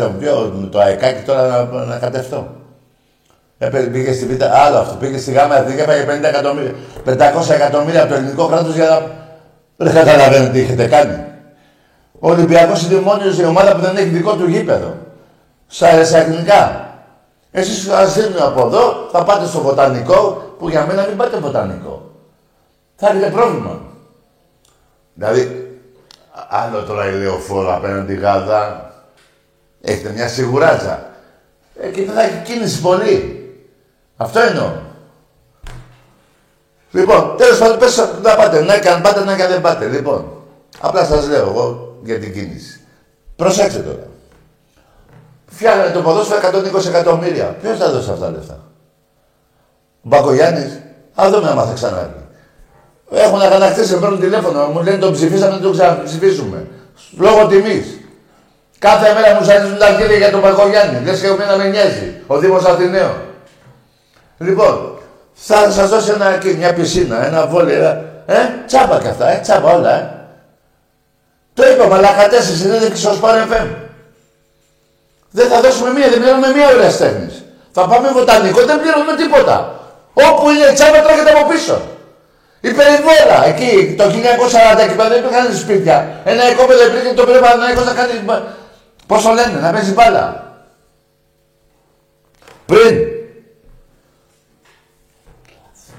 το αεκάκι τώρα να, να κατευθώ. Έπαιρνε, πήγε στη Β' άλλο αυτό. Πήγε στη Γάμα Εθνική, έπαιρνε 50 εκατομμύρια, 500 εκατομμύρια από το ελληνικό κράτος για να δεν καταλαβαίνετε τι έχετε κάνει. Ο Ολυμπιακός είναι η μόνη ομάδα που δεν έχει δικό του γήπεδο. Στα εθνικά. Εσείς θα στείλουν από εδώ, θα πάτε στο βοτανικό, που για μένα μην πάτε βοτανικό. Θα έχετε πρόβλημα. Δηλαδή, άλλο τώρα η λεωφόρο απέναντι γάδα, έχετε μια σιγουράτσα. Ε, και δεν θα έχει κίνηση πολύ. Αυτό εννοώ. Λοιπόν, τέλος πάντων, πες να πάτε. Ναι, και αν πάτε, ναι, και αν δεν πάτε. Λοιπόν, απλά σας λέω εγώ για την κίνηση. Προσέξτε τώρα. Φτιάχνανε το ποδόσφαιρο 120 εκατομμύρια. Ποιος θα δώσει αυτά τα λεφτά; Ο Μπακογιάννης; Α δούμε άμα θα ξανάρθει. Έχουν αγανακτήσει, παίρνουν τηλέφωνο. Μου λένε τον ψηφίσαμε, δεν τον ξαναψηφίσουμε. Λόγω τιμής. Κάθε μέρα μου ζαλίζουν τα χέρια για τον Μπακογιάννη. Λες και εμένα με νοιάζει. Ο Δήμος Αθηναίων. Λοιπόν, θα σας δώσει ένα, μια πισίνα, ένα βόλιο, ε, τσάπα κι αυτά, ε, τσάπα όλα, ε. Το είπα, μαλακατέ στη συνέντευξη στο Σπάρ FM. Δεν θα δώσουμε μία, δεν πληρώνουμε μία ώρα τέχνης. Θα πάμε βοτανικό, δεν πληρώνουμε τίποτα. Όπου είναι η τσάπα τρέχετε από πίσω. Η περιβόλα, εκεί το 1940 εκεί πέρα δεν υπήρχαν σπίτια. Ένα οικόπεδο υπήρχε το πρέπει να να κάνει. Πώ το λένε, να παίζει μπάλα. Πριν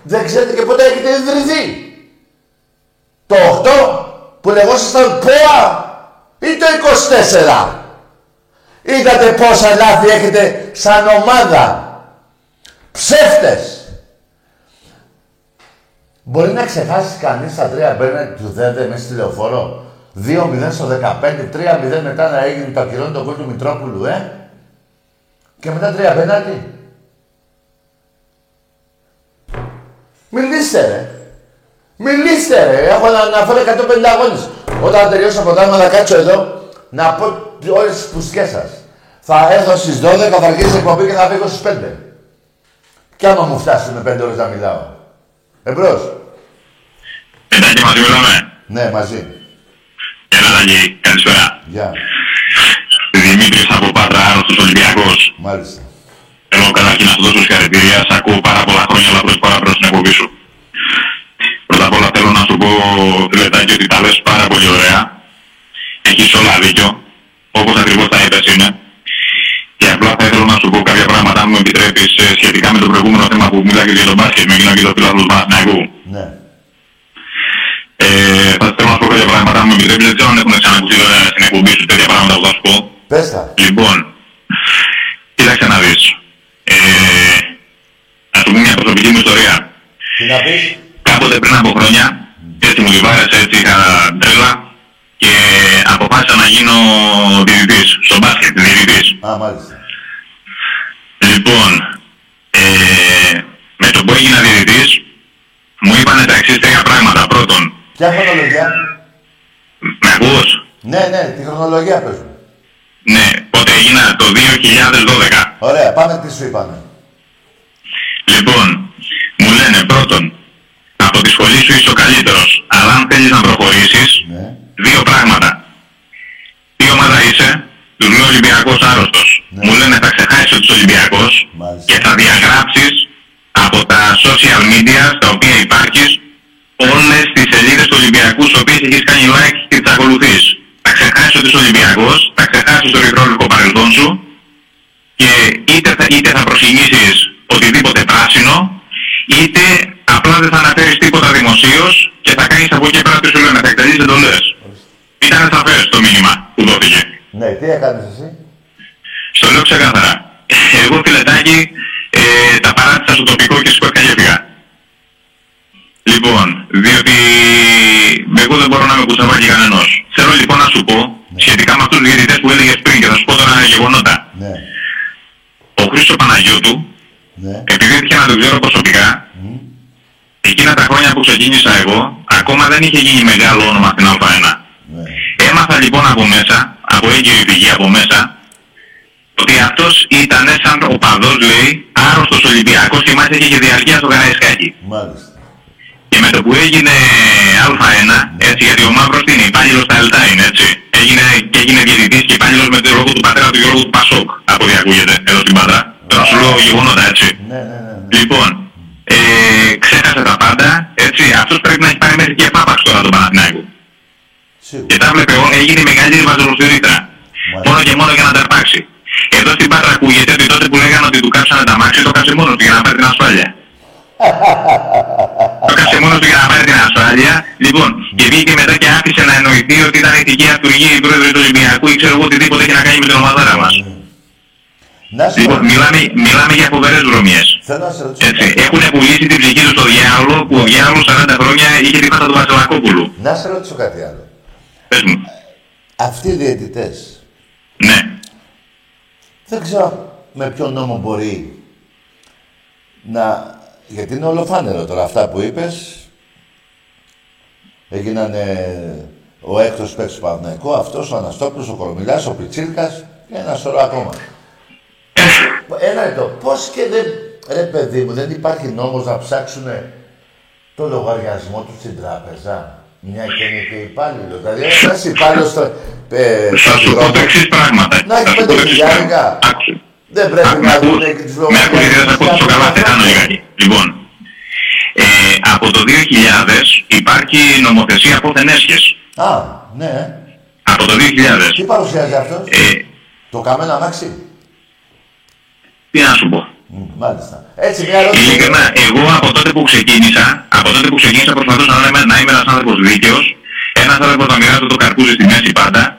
δεν ξέρετε και πότε έχετε ιδρυθεί. Το 8 που λεγόσασταν ΠΟΑ ή το 24. Είδατε πόσα λάθη έχετε σαν ομάδα. Ψεύτες. Μπορεί να ξεχάσεις κανείς τα τρία μπέρνετ του Δέντε μέσα στη λεωφόρο; 2-0 στο 15, 3-0 μετά να έγινε το ακυρώνει το κόλ του Μητρόπουλου, ε; Και μετά τρία πέναλτι. Μιλήστε ρε. Μιλήστε ρε. Έχω να αναφέρω 150 αγώνες. Όταν τελειώσω από εδώ, να κάτσω εδώ, να πω όλες τις πουστιές σας. Θα έρθω στις 12, θα αρχίσει η εκπομπή και θα φύγω στις 5. Κι άμα μου φτάσει με 5 ώρες να μιλάω. Εμπρός. Εντάξει, μαζί μιλάμε. Ναι, μαζί. Έλα, Δαγή. Καλησπέρα. Γεια. Δημήτρης από Πάτρα, άρρωστος Ολυμπιακός. Μάλιστα. Θέλω καταρχήν να σου δώσω συγχαρητήρια. Σ' ακούω πάρα πολλά χρόνια, αλλά πρώτη φορά προς την εκπομπή σου. Πρώτα απ' όλα θέλω να σου πω, Φιλετάκη, ότι τα λες πάρα πολύ ωραία. Έχεις όλα δίκιο, όπως ακριβώς τα είπες είναι. Και απλά θα ήθελα να σου πω κάποια πράγματα, αν μου επιτρέπεις, ε, σχετικά με το προηγούμενο θέμα που μιλάγε για τον μπάσκετ, με εκείνο και το φίλο του Παναθηναϊκού. Ναι. Ε, θα θέλω να σου πω κάποια πράγματα, αν μου επιτρέπεις, δεν ξέρω αν έχουν ξανακουστεί στην εκπομπή σου τέτοια πράγματα που θα σου πω. Πες τα. Λοιπόν, κοίταξε να δεις. Ε, ας πούμε μια προσωπική μου ιστορία. Τι να πεις. Κάποτε πριν από χρόνια, έτσι μου διβάρεσε, έτσι είχα τρέλα και αποφάσισα να γίνω διαιτητής, στο μπάσκετ, διαιτητής. Α, μάλιστα. Λοιπόν, ε, με το που έγινα διαιτητής, μου είπανε τα εξής τρία πράγματα. Πρώτον, Ποια χρονολογία. με ακούς? Ναι, ναι, τη χρονολογία πες μου. Ναι, πότε έγινα το 2012. Ωραία, πάμε τι σου είπανε. Λοιπόν, μου λένε πρώτον, από τη σχολή σου είσαι ο καλύτερος, αλλά αν θέλεις να προχωρήσεις, Ναι. δύο πράγματα. Τι ομάδα είσαι, του λέω Ολυμπιακός άρρωστος. Ναι. Μου λένε θα ξεχάσεις ότι είσαι Ολυμπιακός Μάλιστα. και θα διαγράψεις από τα social media στα οποία υπάρχεις όλες τις σελίδες του Ολυμπιακού στις οποίες έχεις κάνει like και τις ακολουθείς. Θα ξεχάσεις ότι είσαι Ολυμπιακός, θα ξεχάσεις το ρητρόλικο παρελθόν σου και είτε θα, είτε θα προσεγγίσεις οτιδήποτε πράσινο, είτε απλά δεν θα αναφέρεις τίποτα δημοσίως και θα κάνεις από εκεί πέρα τι σου λένε, θα εκτελείς εντολές. Ήταν σαφές το μήνυμα που δόθηκε. Ναι, τι έκανες εσύ; Στο λέω ξεκάθαρα. Εγώ φιλετάκι ε, τα παράτησα στο τοπικό και σηκώθηκα και έφυγα. Λοιπόν, διότι εγώ δεν μπορώ να με κουτσαβάκι κανένας. Θέλω λοιπόν να σου πω, σχετικά με αυτούς τους διαιτητές που έλεγες πριν και θα σου πω τώρα γεγονότα. Ναι, Ο Χρήστος Παναγιώτου, ναι. επειδή έτυχε να τον ξέρω προσωπικά, εκείνα τα χρόνια που ξεκίνησα εγώ, ακόμα δεν είχε γίνει μεγάλο όνομα στην Α1. ναι. Έμαθα λοιπόν από μέσα, από έγκυρη πηγή από μέσα, ότι αυτός ήταν σαν ο παδός λέει, άρρωστος Ολυμπιακός και μάλιστα είχε και διαρκεία στο Καραϊσκάκι. Μάλιστα. Και με το που έγινε Α1, έτσι, γιατί ο Μαύρος είναι υπάλληλος στα Ελτά είναι, έτσι. Έγινε, και έγινε διαιτητής και υπάλληλος με τον λόγο του πατέρα του Γιώργου του Πασόκ, από ό,τι ακούγεται εδώ στην Πάτρα. Τώρα σου λέω γεγονότα, έτσι. Ναι, ναι, ναι. ναι. Λοιπόν, ε, ξέχασε τα πάντα, έτσι, αυτός πρέπει να έχει πάρει μέχρι και πάπαξ τώρα τον Παναθηναϊκό. Και Σίγουρα. τα βλέπε εγώ, έγινε η μεγαλύτερη βαζολοστηρίτρα. Μάλιστα. Μόνο και μόνο για να τα αρπάξει. Εδώ στην Πάτρα ακούγεται ότι τότε που λέγανε ότι του κάψανε τα μάξι, το κάψε μόνος του για να πάρει την ασφάλεια. Το κάψε μόνο του για να πάρει την ασφάλεια. Λοιπόν, και βγήκε μετά και άφησε να εννοηθεί ότι ήταν ηθική αυτούργη η πρόεδρος του Ολυμπιακού ή ξέρω εγώ οτιδήποτε έχει να κάνει με την ομαδάρα μας. Να σου Λοιπόν, πω, μιλάμε, μιλάμε για φοβερές βρωμιές. θέλω να σε ρωτήσω Έτσι, κάτι. έχουν πουλήσει την ψυχή τους στο διάολο που ο διάολος 40 χρόνια είχε τη φάτα του Βασιλακόπουλου. Να σε ρωτήσω κάτι άλλο. Πες μου. Αυτοί οι διαιτητές, Ναι. δεν ξέρω με ποιο νόμο μπορεί να... Γιατί είναι ολοφάνερο τώρα αυτά που είπες. Έγιναν ο έκτος παίκτης του Παναθηναϊκού, αυτός, ο Αναστόπουλος, ο Κορομιλάς, ο Πιτσίρκας και ένα σωρό ακόμα. Ένα λεπτό. Πώς και δεν... Ρε παιδί μου, δεν υπάρχει νόμος να ψάξουν το λογαριασμό τους στην τράπεζα; Μια και είναι και υπάλληλος. Δηλαδή, ένας υπάλληλος στο... Ε, Θα στον σου πω δρόμο, το εξής πράγμα. Να έχει Θα σου πω πέντε το εξής χιλιάρικα. Πράγμα. Άκουσε. Δεν πρέπει Άκου, να με δουν ακούς. και τους Με ακούς γιατί δεν θα πω τόσο καλά, θετάνω λιγάκι. Λοιπόν, ε, από το 2000 υπάρχει νομοθεσία πόθεν έσχες. Α, ναι. Από το 2000. Τι παρουσιάζει αυτός, Ε, το καμένο αμάξι; τι να σου πω. Μ, Μάλιστα. Έτσι, μια ερώτηση. Ειλικρινά, εγώ από τότε που ξεκίνησα, από τότε που ξεκίνησα προσπαθούσα να είμαι, να είμαι ένας άνθρωπος δίκαιος, ένας άνθρωπος να μοιράζω το καρπούζι στη μέση πάντα.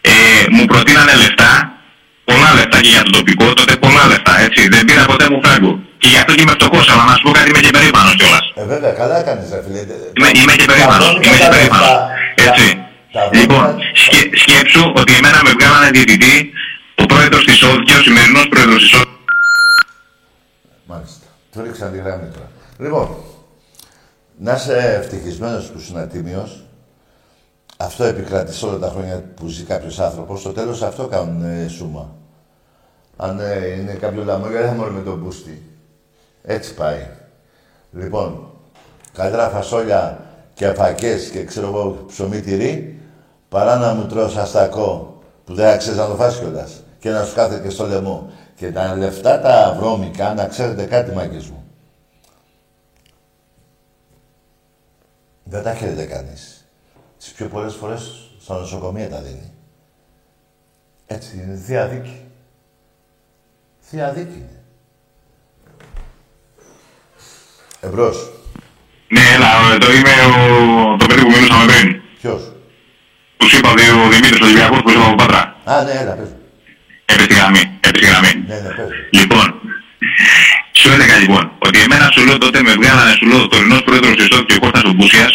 Ε, μου προτείνανε λεφτά, πολλά λεφτά και για το τοπικό, τότε πολλά λεφτά, έτσι. Δεν πήρα ποτέ μου φράγκο. Και γι' αυτό και είμαι φτωχός, αλλά να σου πω κάτι είμαι και περήφανος κιόλας. Ε, βέβαια, καλά κάνεις, ρε φίλε. Είμαι, είμαι και περήφανος, είμαι και περήφανος. Έτσι. Λοιπόν, σκε, σκέψου ότι εμένα με βγάλανε διαιτητή ο πρόεδρος της ΟΔ και ο σημερινός πρόεδρος της ΟΔ. Μάλιστα. Του ρίξαν τη γράμμη τώρα. Λοιπόν, να είσαι ευτυχισμένος που ήσουν ατίμιος. Αυτό επικρατεί όλα τα χρόνια που ζει κάποιος άνθρωπος. Στο τέλος αυτό κάνουν ε, σούμα. Αν ε, είναι κάποιο λαμόγια, δεν μόνο με τον μπούστι. Έτσι πάει. Λοιπόν, καλύτερα φασόλια και αφακές και ξέρω εγώ ψωμί τυρί, παρά να μου τρως αστακό που δεν αξίζει να το φας κιόλας και να σου κάθεται και στο λαιμό. Και τα λεφτά τα βρώμικα, να ξέρετε κάτι μάγκες μου. Δεν τα χαίρεται κανείς. Τις πιο πολλές φορές στα νοσοκομεία τα δίνει. Έτσι είναι, θεία δίκη. Θεία δίκη είναι. Εμπρός. Ναι, έλα, εδώ είμαι ο... το παιδί που μιλούσαμε πριν. Ποιος; Που σου είπα ο Δημήτρης Ολυμπιακός που είπα από Πάτρα. Α, ναι, έλα, πες. μου. Έπεσε τη γραμμή, έπεσε τη γραμμή. Ναι, ναι, πες. μου. Λοιπόν, σου έλεγα λοιπόν ότι εμένα σου λέω τότε με βγάλανε σου λέω ο τωρινός πρόεδρος της ΟΤ και ο Κώστας ο Μπούσιας,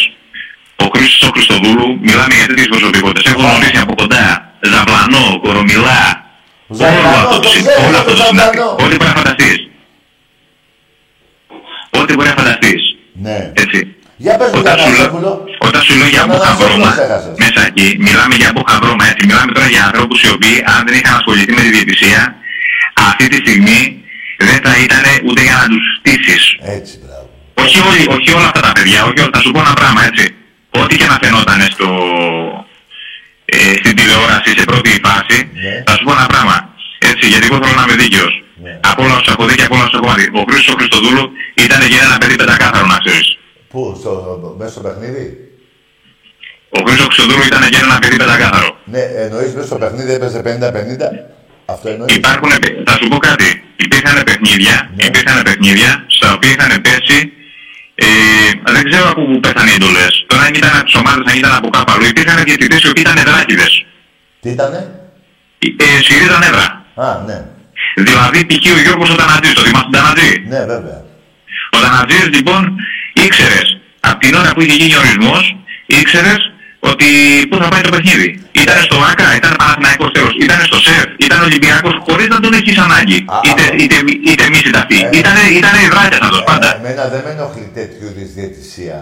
ο Χρήστος ο Χριστοδούλου, μιλάμε για τέτοιες προσωπικότητες. Έχω γνωρίσει από κοντά Ζαπλανό, Κορομιλά, όλο Ζαπλανό, αυτό το το συ- ξέρω, όλο το αυτό το συνάδελφο. Ζαπλανό. Ό,τι μπορεί να φανταστείς. Ό,τι μπορεί να φανταστείς. Ναι. Έτσι. Για πες μου, Όταν σου, λέω, Κανασόπουλο. όταν σου λέω για Τον μπόχα Αναστόπουλο βρώμα, ξέχασες; μέσα εκεί, μιλάμε για μπόχα βρώμα, έτσι. Μιλάμε τώρα για ανθρώπους οι οποίοι, αν δεν είχαν ασχοληθεί με τη διαιτησία, αυτή τη στιγμή δεν θα ήταν ούτε για να τους στήσεις. Έτσι, μπράβο. Όχι, όλοι, όχι όλα αυτά τα παιδιά, όχι όλα. Θα σου πω ένα πράγμα, έτσι. Ό,τι και να φαινόταν στο, ε, στην τηλεόραση σε πρώτη φάση, Ναι. θα σου πω ένα πράγμα. Έτσι, γιατί εγώ θέλω να είμαι δίκαιος. Ναι. Από όλα όσα έχω δει και από όλα όσα έχω μάθει. Ο Χρήστος ο Χριστοδούλου ήταν για ένα παιδί πεντακάθαρο, να ξέρεις. Πού, στο, μέσα στο παιχνίδι; Ο Χρήστος Χριστοδούλου ήταν για ένα παιδί πεντακάθαρο. Ναι, εννοείς μέσα στο παιχνίδι έπαιζε 50-50. Αυτό εννοείς; Υπάρχουν, παι- θα σου πω κάτι. Υπήρχαν παιχνίδια, Ναι. υπήρχαν παιχνίδια στα οποία είχαν πέσει Ε, δεν ξέρω από πού πέθανε οι εντολές. Τώρα αν ήταν από τις ομάδες, αν ήταν από κάπου αλλού, υπήρχαν διαιτητές οι οποίοι ήταν εδράκηδες. Τι ήτανε; Ε, σφυρίζαν έδρα. Α, ναι. Δηλαδή, π.χ. ο Γιώργος ο Τανατζής, το θυμάσαι τον Τανατζή. Ναι, βέβαια. Ο Τανατζής, λοιπόν, ήξερες, από την ώρα που είχε γίνει ο ορισμός, ήξερες ότι πού θα πάει το παιχνίδι. Ήταν στο ΆΚΑ, ήταν Παναθηναϊκός τέλος, ήταν στο ΣΕΦ, ήταν Ολυμπιακός, χωρίς να τον έχεις ανάγκη. Α, είτε, α, είτε, είτε εμείς είτε αυτοί. Ε, Ήτανε, ήτανε υδράτια να το πάντα. Ε, εμένα δεν με ενοχλεί τέτοιου είδους διαιτησία.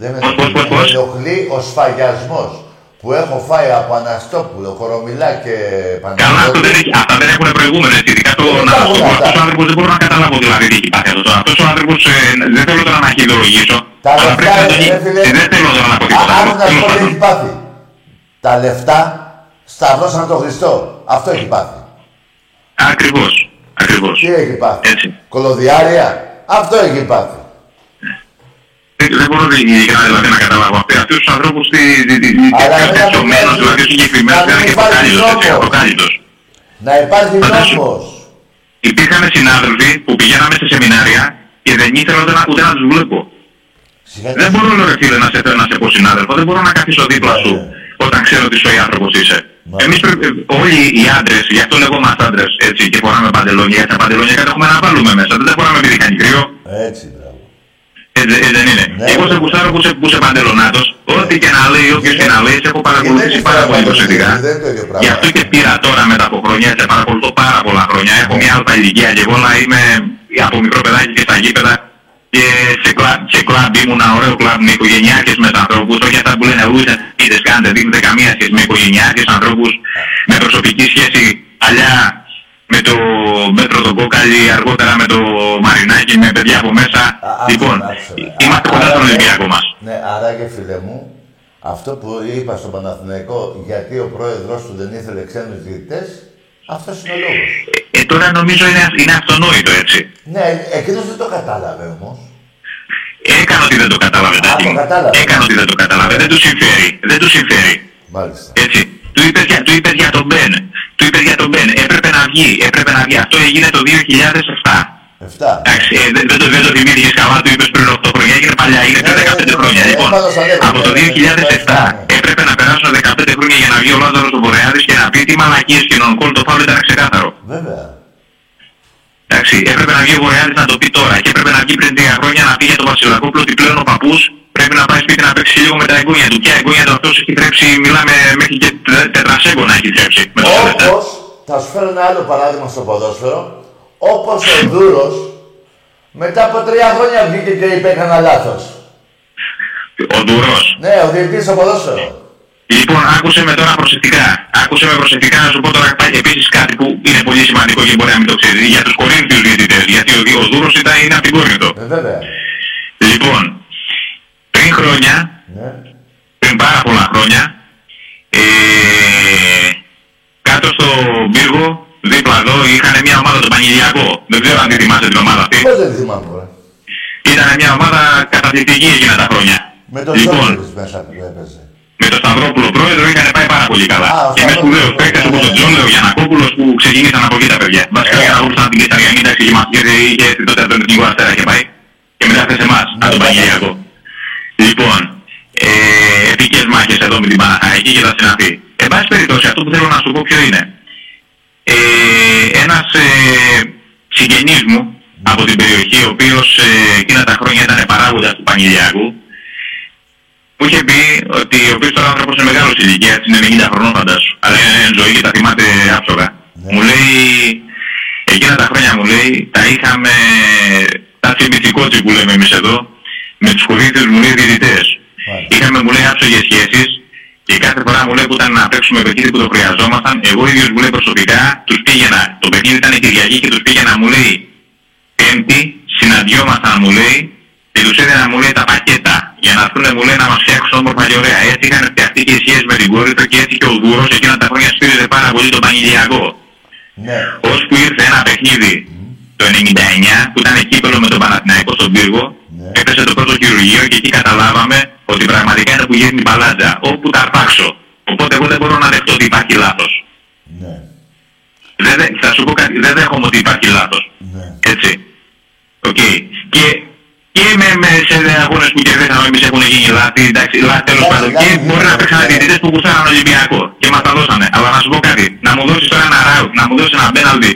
Δεν με Πώς, πώς, πώς, ενοχλεί. πώς; Με ενοχλεί ο σφαγιασμός που έχω φάει από Αναστόπουλο, Κορομιλά και Καλά, αυτό δεν Παναγιώτη. έχει, αυτά δεν έχουν προηγούμενο, έτσι. Ειδικά το Δεν να σου υπάρχουν πω, αυτά. αυτός ο άνθρωπος δεν μπορώ να καταλάβω δηλαδή τι έχει πάθει αυτός. Αυτός ο άνθρωπος, ε, δεν θέλω τώρα να χειδολογήσω, Τα αλλά λεφτά, πρέπει να τον ρε γίνει. φίλε. Ε, Δεν θέλω τώρα να πω Α, τίποτα. Άκου να σου Τέλος πω τι πάντων. έχει πάθει. Τα λεφτά σταυρώσαν τον Χριστό. Αυτό έχει πάθει. Ακριβώς, ακριβώς. Τι έχει πάθει. Έτσι. Κολοδιάρια. Αυτό έχει πάθει. Δεν, δεν μπορώ ειλικρινά δηλαδή να καταλάβω αυτοί, αυτούς τους ανθρώπους τι, τι, τι, τι, Αλλά τι, μην εξωμένους, αποκαλείς- δηλαδή συγκεκριμένους, να μην δηλαδή και υπάρχει αυτοκάλυπτος, έτσι, νόμος. αυτοκάλυπτος. Να υπάρχει Φαντάσου. νόμος. Υπήρχαν συνάδελφοι που πηγαίναμε σε σεμινάρια και δεν ήθελα ούτε να, ούτε να τους βλέπω. Σιγά- Δεν μπορώ, ρε φίλε, να σε, να σε πω συνάδελφο, δεν μπορώ να καθίσω δίπλα Ναι, σου ναι. όταν ξέρω τι σοϊ άνθρωπος είσαι. Μάλιστα. Εμείς πρέπει, ε, όλοι οι άντρες, γι' αυτό λέγομαστε άντρες, έτσι, και φοράμε παντελόνια, γιατί τα παντελόνια κάτι έχουμε να βάλουμε μέσα, δεν τα φοράμε επειδή κάνει κρύο. Έτσι, μπράβο. Έτσι, έτσι δεν είναι. Ναι, Εγώ σε ναι. γουστάρω που είσαι, που είσαι παντελονάτος, ό,τι και να λέει, όποιος και να λέει, σε έχω Και παρακολουθήσει δεν πάρα είναι πολύ αυτό, προσεκτικά. δεν είναι το ίδιο πράγμα. Γι' αυτό και πήρα τώρα μετά από χρόνια, σε παρακολουθώ πάρα πολλά χρόνια. Έχω Ναι. μια αλφα ηλικία και εγώ να είμαι από μικρό παιδάκι και στα γήπεδα και σε κλαμπ, σε κλαμπ ήμουν ωραίο κλαμπ με οικογενειάρχες με ανθρώπους, όχι αυτά που λένε ούτε, είτε κάντε, δείχνετε καμία σχέση με οικογενειάρχες ανθρώπους, με προσωπική σχέση παλιά με το μέτρο τον κόκαλι, αργότερα με το μαρινάκι, με παιδιά από μέσα. Α, άκουσα, λοιπόν, άκουσα. είμαστε κοντά Άρα, στον ναι, Ολυμπιακό μας. Ναι, άρα και φίλε μου, αυτό που είπα στον Παναθηναϊκό, γιατί ο πρόεδρος του δεν ήθελε ξένους διαιτητές, αυτός είναι ο λόγος. Ε, τώρα νομίζω είναι, είναι αυτονόητο έτσι. Ναι, εκείνος δεν το κατάλαβε όμως. Έκανε ότι δεν το κατάλαβε. Α, Τάκη το μου. κατάλαβε. Έκανε ότι δεν το κατάλαβε. Δεν του συμφέρει. Δεν του συμφέρει. Μάλιστα. Έτσι. Του είπες για, του είπες για τον Μπεν. Του είπες για τον Μπεν. Έπρεπε να βγει. Έπρεπε να βγει. Αυτό έγινε το 2007. Εφτά. Εντάξει, ε, δεν, δεν, το, δεν το θυμήθηκες καλά, του είπες πριν 8 χρόνια, έγινε παλιά, έγινε πριν Ναι, ναι, 15 ναι, χρόνια. ναι, Λοιπόν, πάνω στα νεύρα, από το ναι, ναι, 2007 ναι. έπρεπε να περάσουν 15 χρόνια για να βγει ο Λάζαρος ο Βορειάδης και να πει τι μαλακίες και νονκόλ το φάουλ ήταν ξεκάθαρο. Βέβαια. Εντάξει, έπρεπε να βγει ο Βορειάδης να το πει τώρα και έπρεπε να βγει πριν τρία χρόνια να πει για τον Βασιλακόπουλο ότι πλέον ο παππούς πρέπει να πάει σπίτι να παίξει λίγο με τα εγγόνια του. Και εγγόνια του αυτός έχει τρέψει, μιλάμε μέχρι και τε- τετρασέγγωνα έχει τρέψει. Με το Σεβεστά. Όπως, θα σου φέρω ένα άλλο παράδειγμα στο ποδόσφαιρο, όπως ο Δούρος μετά από τρία χρόνια βγήκε και είπε έκανα λάθος. Ο Ντουρός. Ναι, ο διαιτητής στο ποδόσφαιρο. Λοιπόν, άκουσε με τώρα προσεκτικά. Άκουσε με προσεκτικά να σου πω τώρα πάλι επίσης κάτι που είναι πολύ σημαντικό και μπορεί να μην το ξέρει. Για τους Κορίνθιους διαιτητές. Γιατί ο, ο Δούρος ήταν, είναι από την Κόρινθο. Ε, βέβαια. Λοιπόν, πριν χρόνια, Ναι. πριν πάρα πολλά χρόνια, ε, κάτω στο πύργο, δίπλα εδώ, είχαν μια ομάδα το Πανηγιακό. Δεν ξέρω αν τη θυμάστε την ομάδα αυτή. Πώς δεν θυμάμαι, ρε. Ήταν μια ομάδα καταθλιπτική εκείνα τα χρόνια. Με τον λοιπόν, Ζόρις μέσα που έπαιζε. Με τον Σταυρόπουλο πρόεδρο είχαν πάει πάρα πολύ καλά. Α, ο και με Σταυρόπουλος, σπουδαίους ναι, παίκτες ναι, όπως ναι. ο Τζόνλε, ο Γιανακόπουλος που ξεκίνησαν από εκεί τα παιδιά. Βασικά Ε. ο Γιανακόπουλος ήταν την Κεσαριανή, εντάξει, και μας είχε είχε έρθει τότε από τον Εθνικό Αστέρα και πάει. Και μετά έρθει σε εμάς, από τον ναι. Πανηγιακό. Λοιπόν, ε, επικές μάχες εδώ με την Παναχαϊκή και τα συναφή. Εν πάση περιπτώσει, αυτό που θέλω να σου πω ποιο είναι. Ε, ένας ε, συγγενής μου από την περιοχή, ο οποίος ε, εκείνα τα χρόνια ήταν παράγοντας του Πανηγιακού, μου είχε πει ότι ο οποίος τώρα άνθρωπος είναι μεγάλος ηλικίας, είναι 90 χρονών φαντάσου, αλλά είναι ζωή και τα θυμάται άψογα. Ναι. Μου λέει, εκείνα τα χρόνια μου λέει, τα είχαμε τα τσιμπιτσικότσι που λέμε εμείς εδώ, με τους Κορίνθιους μου λέει διαιτητές. Μάλιστα. Είχαμε μου λέει άψογες σχέσεις και κάθε φορά μου λέει που ήταν να παίξουμε παιχνίδι που το χρειαζόμασταν, εγώ ίδιος μου λέει προσωπικά τους πήγαινα, το παιχνίδι ήταν η Κυριακή και τους πήγαινα μου λέει Πέμπτη, συναντιόμασταν μου λέει και τους έδινα μου λέει τα πακέτα για να έρθουν μου λέει να μας φτιάξουν όμορφα και ωραία. Έτσι είχαν φτιαχτεί και οι σχέσεις με την κόρη του και έτσι και ο Δούρος εκείνα τα χρόνια στήριζε πάρα πολύ τον Πανηγιακό. Ναι. Ώσπου ήρθε ένα παιχνίδι το 99 που ήταν κύπελο με τον Παναθηναϊκό στον πύργο, Ναι. έπεσε το πρώτο χειρουργείο και εκεί καταλάβαμε ότι πραγματικά είναι που γείρει την παλάτζα, όπου τα αρπάξω. Οπότε εγώ δεν μπορώ να δεχτώ ότι υπάρχει λάθος. Ναι. Δεν, δε- θα σου πω κάτι, δεν δέχομαι ότι υπάρχει λάθος. Ναι. Έτσι. Οk. Και, και με με σε αγώνες που κερδίσαμε εμείς έχουν γίνει λάθη, εντάξει, λάθη τέλος Εντάξει, πάντων. λάθη, Και μπορεί να ναι, παίξαν ναι. διαιτητές που γουστάραν Ολυμπιακό και μας τα δώσανε. Αλλά να σου πω κάτι, να μου δώσεις τώρα ένα άουτ, να μου δώσεις ένα πέναλτι,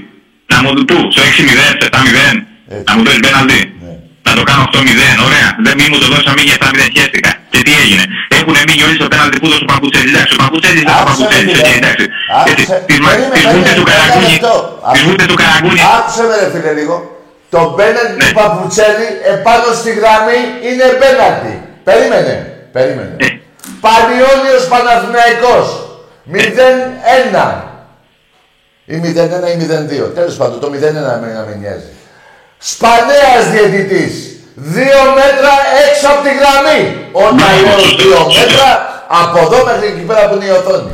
να μου πού, στο 6-0, 7-0, Έτσι. να μου δώσεις πέναλτι. Ναι. Να το κάνω 8-0, ωραία. Δεν μη μου το δώσεις, να μην για 7-0 χαίστηκα. Και τι έγινε. Έχουν μείνει όλοι στο πέναλτι που δώσε ο Παπουτσέλης. Εντάξει, ο Παπουτσέλης δεν ο Άκουσε, Παπουτσέλης, φίλε. έτσι, εντάξει. Άκουσε. Έτσι, τις μα- Περίμενε, τις βούτες του περίμενε, Καραγκούνη, ένα λεπτό. τις βούτες του Καραγκούνη. Άκουσε με ρε φίλε λίγο. Το πέναλτι Ναι. του Παπουτσέλη επάνω στη γραμμή είναι πέναλτι. Περίμενε. Περίμενε. Ε. Πανιόνιος Παναθηναϊκός. 0-1. Ή 0-1 ή 0-2. Τέλος πάντων, το 0-1 με να με νοιάζει. Σπανέας διαιτητής. Δύο μέτρα έξω από τη γραμμή. Όταν Μπράβο, λέω σωστός, δύο σωστός. μέτρα, από εδώ μέχρι εκεί πέρα που είναι η οθόνη.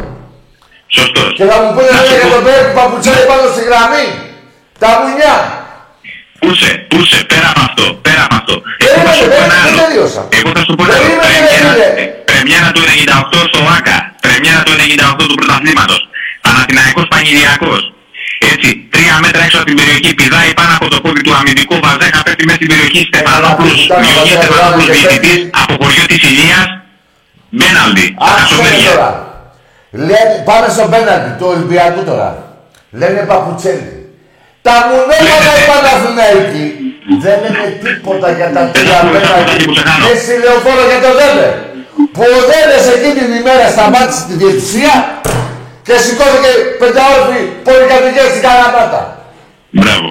Σωστός. Και θα μου πούνε Να σου λέει για πω- τον Πέρι Παπουτσέλη πάνω στη γραμμή. Τα μουνιά. Πούσε, πούσε, πέρα από αυτό, πέρα από αυτό. Εγώ Περίμενε, θα σου πω ένα δεν άλλο. τελείωσα. Εγώ θα σου πω ένα άλλο. Περίμενε, Πρεμιέρα- φίλε. Πρεμιέρα του 98 στο ΆΚΑ. Πρεμιέρα του 98 του πρωταθλήματος. Παναθηναϊκός Πανηγυριακός. Έτσι, τρία μέτρα έξω από την περιοχή, πηδάει πάνω από το πόδι του αμυντικού Βαζέκα, πέφτει μέσα στην περιοχή Στεφανόπουλος, Καλά, Γιώργης Βαζέκα, Στεφανόπουλος Βαζέκα, διαιτητής, πέφτει. από χωριό της Ηλίας, Μπέναλντι, Άκουσε με Χασομέρια. τώρα. Λένε, πάμε στο πέναλτι του Ολυμπιακού τώρα. Λένε Παπουτσέλη. Τα μουνέματα Λένε, οι ναι. Παναθηναϊκοί δεν λένε τίποτα για τα τρία ακούω, πέναλτι. αυτό που σε κάνω. Και στη λεωφόρο για το Δέμπερ. Που ο Δέμπερ εκείνη την ημέρα σταμάτησε τη διαιτησία και σηκώθηκε πενταόρφη πολυκατοικία στην Καλαμάτα. Μπράβο.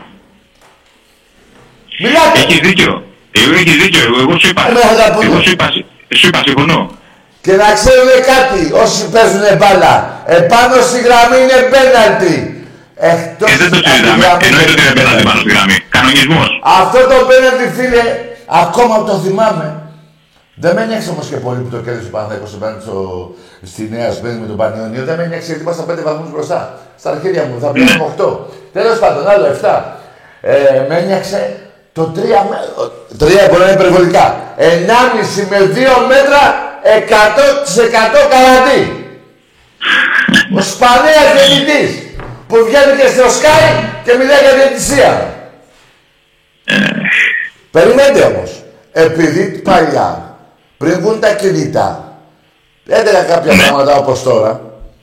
Μιλάτε. Έχεις δίκιο. Εγώ έχεις δίκιο. Εγώ, εγώ σου είπα. Ε, θα τα πούμε. Εγώ σου είπα. Σου είπα, συμφωνώ. Και να ξέρουν κάτι, όσοι παίζουν μπάλα, επάνω στη γραμμή είναι πέναλτι. Εκτός Ε, δεν το από τη συζητάμε. γραμμή Εννοείται ότι είναι είναι πέναλτι πέναλτι. πάνω στη γραμμή. Κανονισμός. Αυτό το πέναλτι, φίλε, ακόμα που το θυμάμαι. Δεν με ένιωξε όμως και πολύ που το κέρδισε ο Παναθέκο στο πέναλτι στο... στη Νέα Σμύρνη με τον Πανιόνιο. Δεν με ένιωξε γιατί ήμασταν 5 βαθμούς μπροστά. Στα αρχίδια μου θα πήγαμε 8. Τέλος πάντων, άλλο 7. Ε, με ένιωξε το 3 με... 3 μπορεί να είναι υπερβολικά. 1,5 με 2 μέτρα 100% καραντί. Ο Σπανέας διαιτητής που βγαίνει και στο Sky και μιλάει για διαιτησία. Περιμένετε όμως. Επειδή παλιά, πριν βγουν τα κινητά, έντερα κάποια Ναι. πράγματα όπως τώρα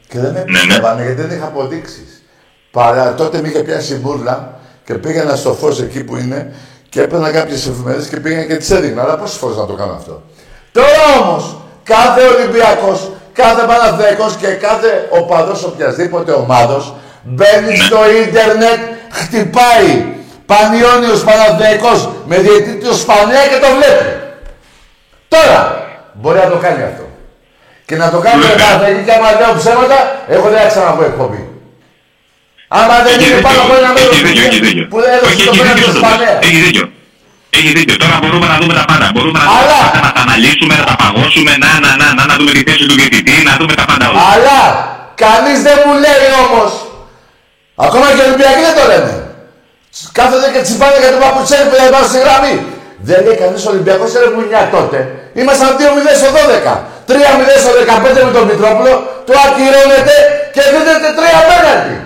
και δεν με Ναι, ναι. πιστεύανε γιατί δεν είχα αποδείξεις. Παρά τότε με είχε πιάσει μπουρλα και πήγαινα στο φως εκεί που είναι και έπαιρνα κάποιες εφημερίδες και πήγαινα και τις έδειχνα. Αλλά πόσες φορές να το κάνω αυτό. Τώρα όμως, κάθε Ολυμπιακός, κάθε Παναθηναϊκός και κάθε οπαδός οποιασδήποτε ομάδος μπαίνει στο ίντερνετ, χτυπάει Πανιόνιος Παναθηναϊκός με διαιτητή του Σπανία και το βλέπει. Τώρα μπορεί να το κάνει αυτό. Και να το κάνει με Βέβαια. Παναθηναϊκή και άμα λέω ψέματα, εγώ δεν θα ξαναβγώ εκπομπή. Άμα δεν Έχεις είναι πάνω από ένα δίκιο. μέρος Έχεις δίκιο. Έχεις δίκιο. που δεν έδωσε Όχι, το έχεις πέναντι δίκιο του όντως. Σπανέα. Έχεις δίκιο. Έχεις δίκιο. Τώρα μπορούμε να δούμε τα πάντα. Μπορούμε να Αλλά- δούμε τα πάντα, να τα αναλύσουμε, να τα παγώσουμε, να, να, να, να, να δούμε τη θέση του διαιτητή, να δούμε τα πάντα όλα. Αλλά κανείς δεν μου λέει όμως, ακόμα και οι Ολυμπιακοί δεν το λένε. Κάθονται και τσιπάνε για τον Παπουτσέλη που δεν πάνω στη γραμμή. Δεν λέει κανείς Ολυμπιακός ρε μουνιά τότε. Ήμασταν 2-0 στο 12. 3-0 στο 15 με τον Μητρόπουλο, το ακυρώνετε και δίνετε 3 πέναλτι.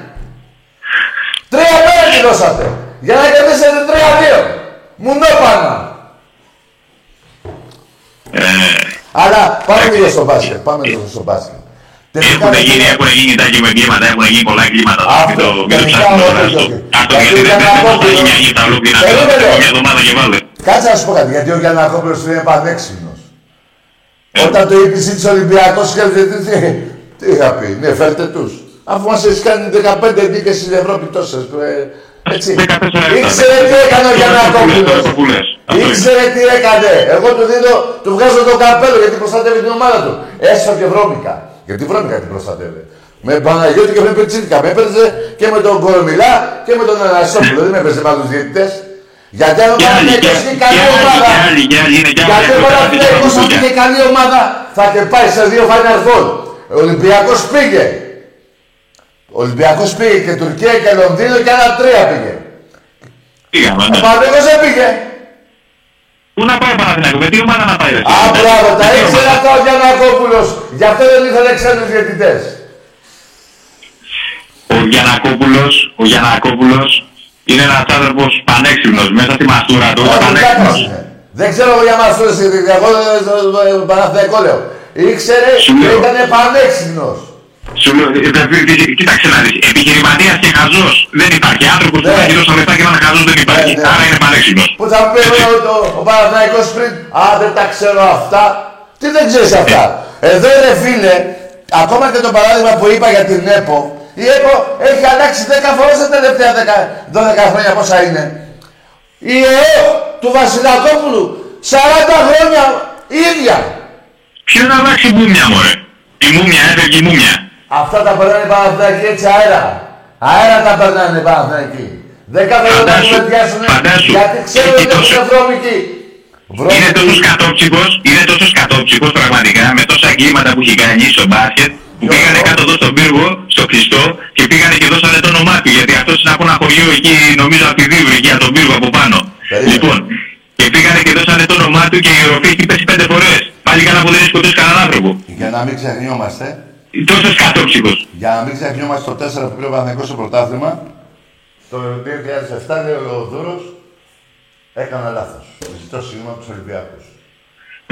3 πέναλτι δώσατε. Για να κερδίσετε 3-2. Μουνόπανα. Ε, Αλλά πάμε λίγο στο μπάσκετ. Πάμε λίγο στο μπάσκετ. Τελικά, Έχουν ρε γίνει, φίλε, έχουν γίνει τα εγκλήματα, έχουν γίνει πολλά εγκλήματα. Αυτό, Μην το- μην το τελικά, ψάχνουμε τώρα όχι, αυτό. όχι. Αυτό Γιατί γιατί ο δεν δεν μας Γιαννακόπουλος- μια νύχτα ολόκληρα. Περίμενε. Έχω μια εβδομάδα και βάλε. Κάτσε να σου πω κάτι, γιατί ο Γιαννακόπουλος είναι πανέξυπνος. Ε. Όταν το είπε της Ολυμπιακός και τι, τι, τι είχα πει, ναι, φέρτε τους. Αφού μας έχεις κάνει 15 δίκες στην Ευρώπη τόσες. ε, Έτσι. 14 Ήξερε τι έκανε ο Γιαννακόπουλος. Αυτό που λες. Αυτό είναι. Ήξερε τι έκανε. Εγώ του δίνω, του βγάζω το καπέλο γιατί προστατεύει την ομάδα του. Έστω και βρώμικα. Γιατί βρώμικα την προστατεύει. Με Παναγιώτη και με Πετσίρικα. Με έπαιζε και με τον Κορομιλά και με τον Ανασόπουλο. Δεν με έπαιζε με άλλους διαιτητές. Γιατί αν ο Και άλλοι, και Παναγιώτης είναι και καλή άλλοι, ομάδα. και άλλοι, και άλλοι, είναι και άλλοι. Γιατί ο Έχουν κάνει Παναθηναϊκός τέτοια αν δουλειά. είχε καλή ομάδα θα είχε πάει σε δύο Final Four. Ο Ολυμπιακός πήγε. Ο Ολυμπιακός πήγε και Τουρκία και Λονδίνο και άλλα τρία πήγε. Πήγαμε, Ο ναι. Παναθηναϊκός δεν πήγε. Πού να πάει ο Παναθηναϊκός, με τι ομάδα να πάει. ρε, Α, εσύ. μπράβο, τα Με τι ήξερε ομάδα; αυτά ο Γιαννακόπουλος. Γι' αυτό δεν ήθελε ξένους διαιτητές. Ο Γιαννακόπουλος, ο Γιαννακόπουλος είναι ένας άνθρωπος πανέξυπνος μέσα στη μαστούρα του, είναι Όχι, βλάκας πανέξυπνος. είναι. Δεν ξέρω για μας τους, εγώ το Παναθηναϊκό λέω. Ήξερε και ήταν πανέξυπνος. Σου λέω, ε, ε, ε, κοίταξε να δεις, επιχειρηματίας και χαζός δεν υπάρχει. Άνθρωπος που Ναι. θα έχει τόσα λεφτά και να είναι χαζός δεν υπάρχει. Ναι, ναι. Άρα είναι πανέξυπνος. Που θα μου πει Έτσι. ο, ο, ο Παναθηναϊκός πριν, α, δεν τα ξέρω αυτά. Τι δεν ξέρεις αυτά. Εδώ ρε φίλε, ακόμα και το παράδειγμα που είπα για την ΕΠΟ, η ΕΠΟ έχει αλλάξει 10 φορές τα τελευταία 10, 12 χρόνια πόσα είναι. Η ΕΕ του Βασιλακόπουλου, 40 χρόνια η ίδια. Ποιος να αλλάξει μούμια μωρέ; Η μούμια έφευγε η μούμια. Αυτά τα περνάνε οι Παναθηναϊκοί έτσι αέρα. Αέρα τα περνάνε οι Παναθηναϊκοί. Δεν κάθονται να Φαντάσου, κουβεντιάσουν φαντάσου. γιατί ξέρουν Έχει ότι έχουν τόσο- βρώμικη. Είναι τόσο σκατόψυχος, είναι τόσο σκατόψυχος πραγματικά με τόσα εγκλήματα που έχει κάνει στο μπάσκετ που Ποιο; πήγανε αυτό; κάτω εδώ στον πύργο, στο Χριστό και πήγανε και δώσανε το όνομά του γιατί αυτός είναι από ένα χωριό εκεί νομίζω από τη Δίβρη εκεί από τον πύργο από πάνω. Περίμενε. Λοιπόν, και πήγανε και δώσανε το όνομά του και η οροφή έχει πέσει πέντε φορές. Πάλι καλά που δεν έχει σκοτώσει κανέναν άνθρωπο. Για να μην ξεχνιόμαστε, Τόσο σκατόψυχος. για να μην ξεχνιόμαστε το 4 που πήρε ο Παναθηναϊκός στο πρωτάθλημα, το 2007 λέει ο Δούρος, έκανα λάθος. Ζητώ συγγνώμη από τους Ολυμπιακούς.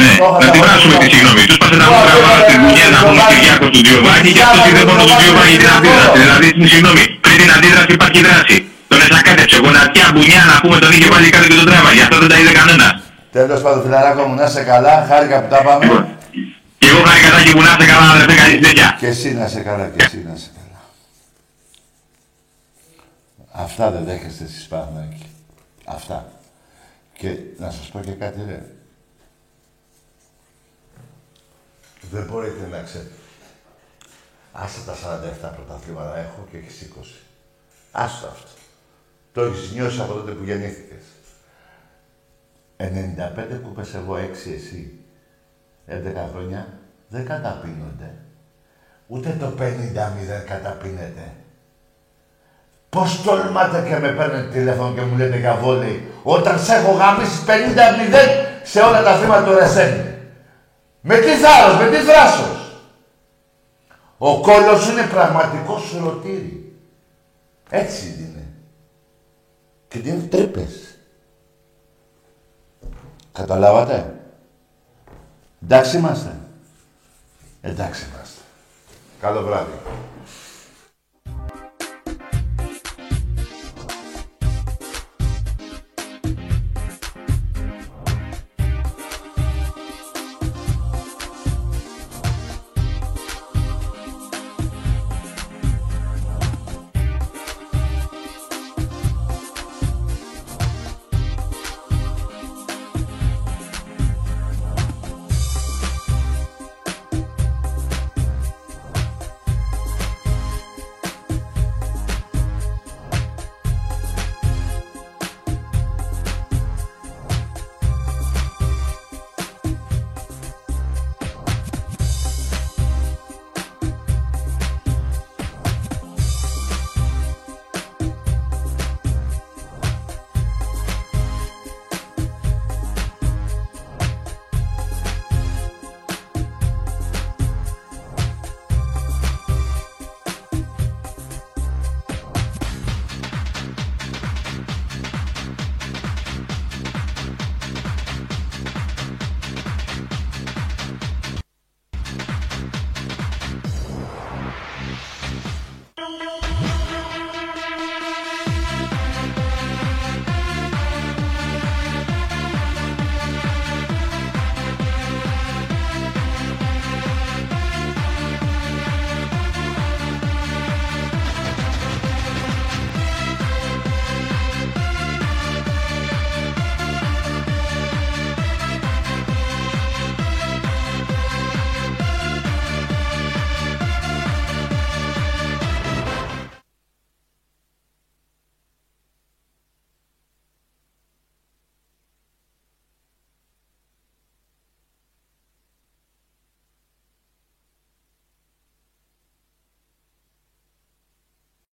Ναι, Τώρα να θα την πω- πράσουμε τη συγγνώμη. Τους πάτε να μου Τώρα τραβάνε θα την πω- δουλειά να πούμε Γιωβάνι. Κυριάκο του Διωβάνη και αυτό Γιωβάνι, τηλέφωνο του Γιωβάνι, Διωβάνι την Γιωβάνι. αντίδραση. Δηλαδή την συγγνώμη. Πριν την αντίδραση υπάρχει δράση. Τον εσακάτεψε, γονατιά, μπουνιά να πούμε τον είχε πάλι κάτω και τον τράβαγε. Αυτό δεν τα είδε κανένα. Τέλος πάντων, φιλαράκο μου, να είσαι καλά, χάρηκα που τα πάμε. Και εγώ χάρη κατά και που να είστε καλά να δεν κάνει τέτοια. Και εσύ να είσαι καλά, και εσύ να είσαι καλά. Αυτά δεν δέχεστε εσείς Παναθηναϊκοί. Αυτά. Και να σας πω και κάτι ρε. Δεν μπορείτε να ξέρετε. Άσε τα 47 πρωταθλήματα έχω και έχεις 20. Άστο αυτό. Το έχεις νιώσει από τότε που γεννήθηκες. 95 που είπες εγώ, 6 εσύ. 11 χρόνια δεν καταπίνονται. Ούτε το 50-0 καταπίνεται. Πώς τολμάτε και με παίρνετε τηλέφωνο και μου λέτε για βόλεϊ όταν σε έχω γαμίσει 50-0 σε όλα τα θύματα του Ρεσένη. Με τι θάρρος, με τι θράσος. Ο κόλλος είναι πραγματικός σουρωτήρι. Έτσι είναι. Και τι είναι τρύπες. Καταλάβατε; Εντάξει είμαστε. Εντάξει είμαστε. Καλό βράδυ.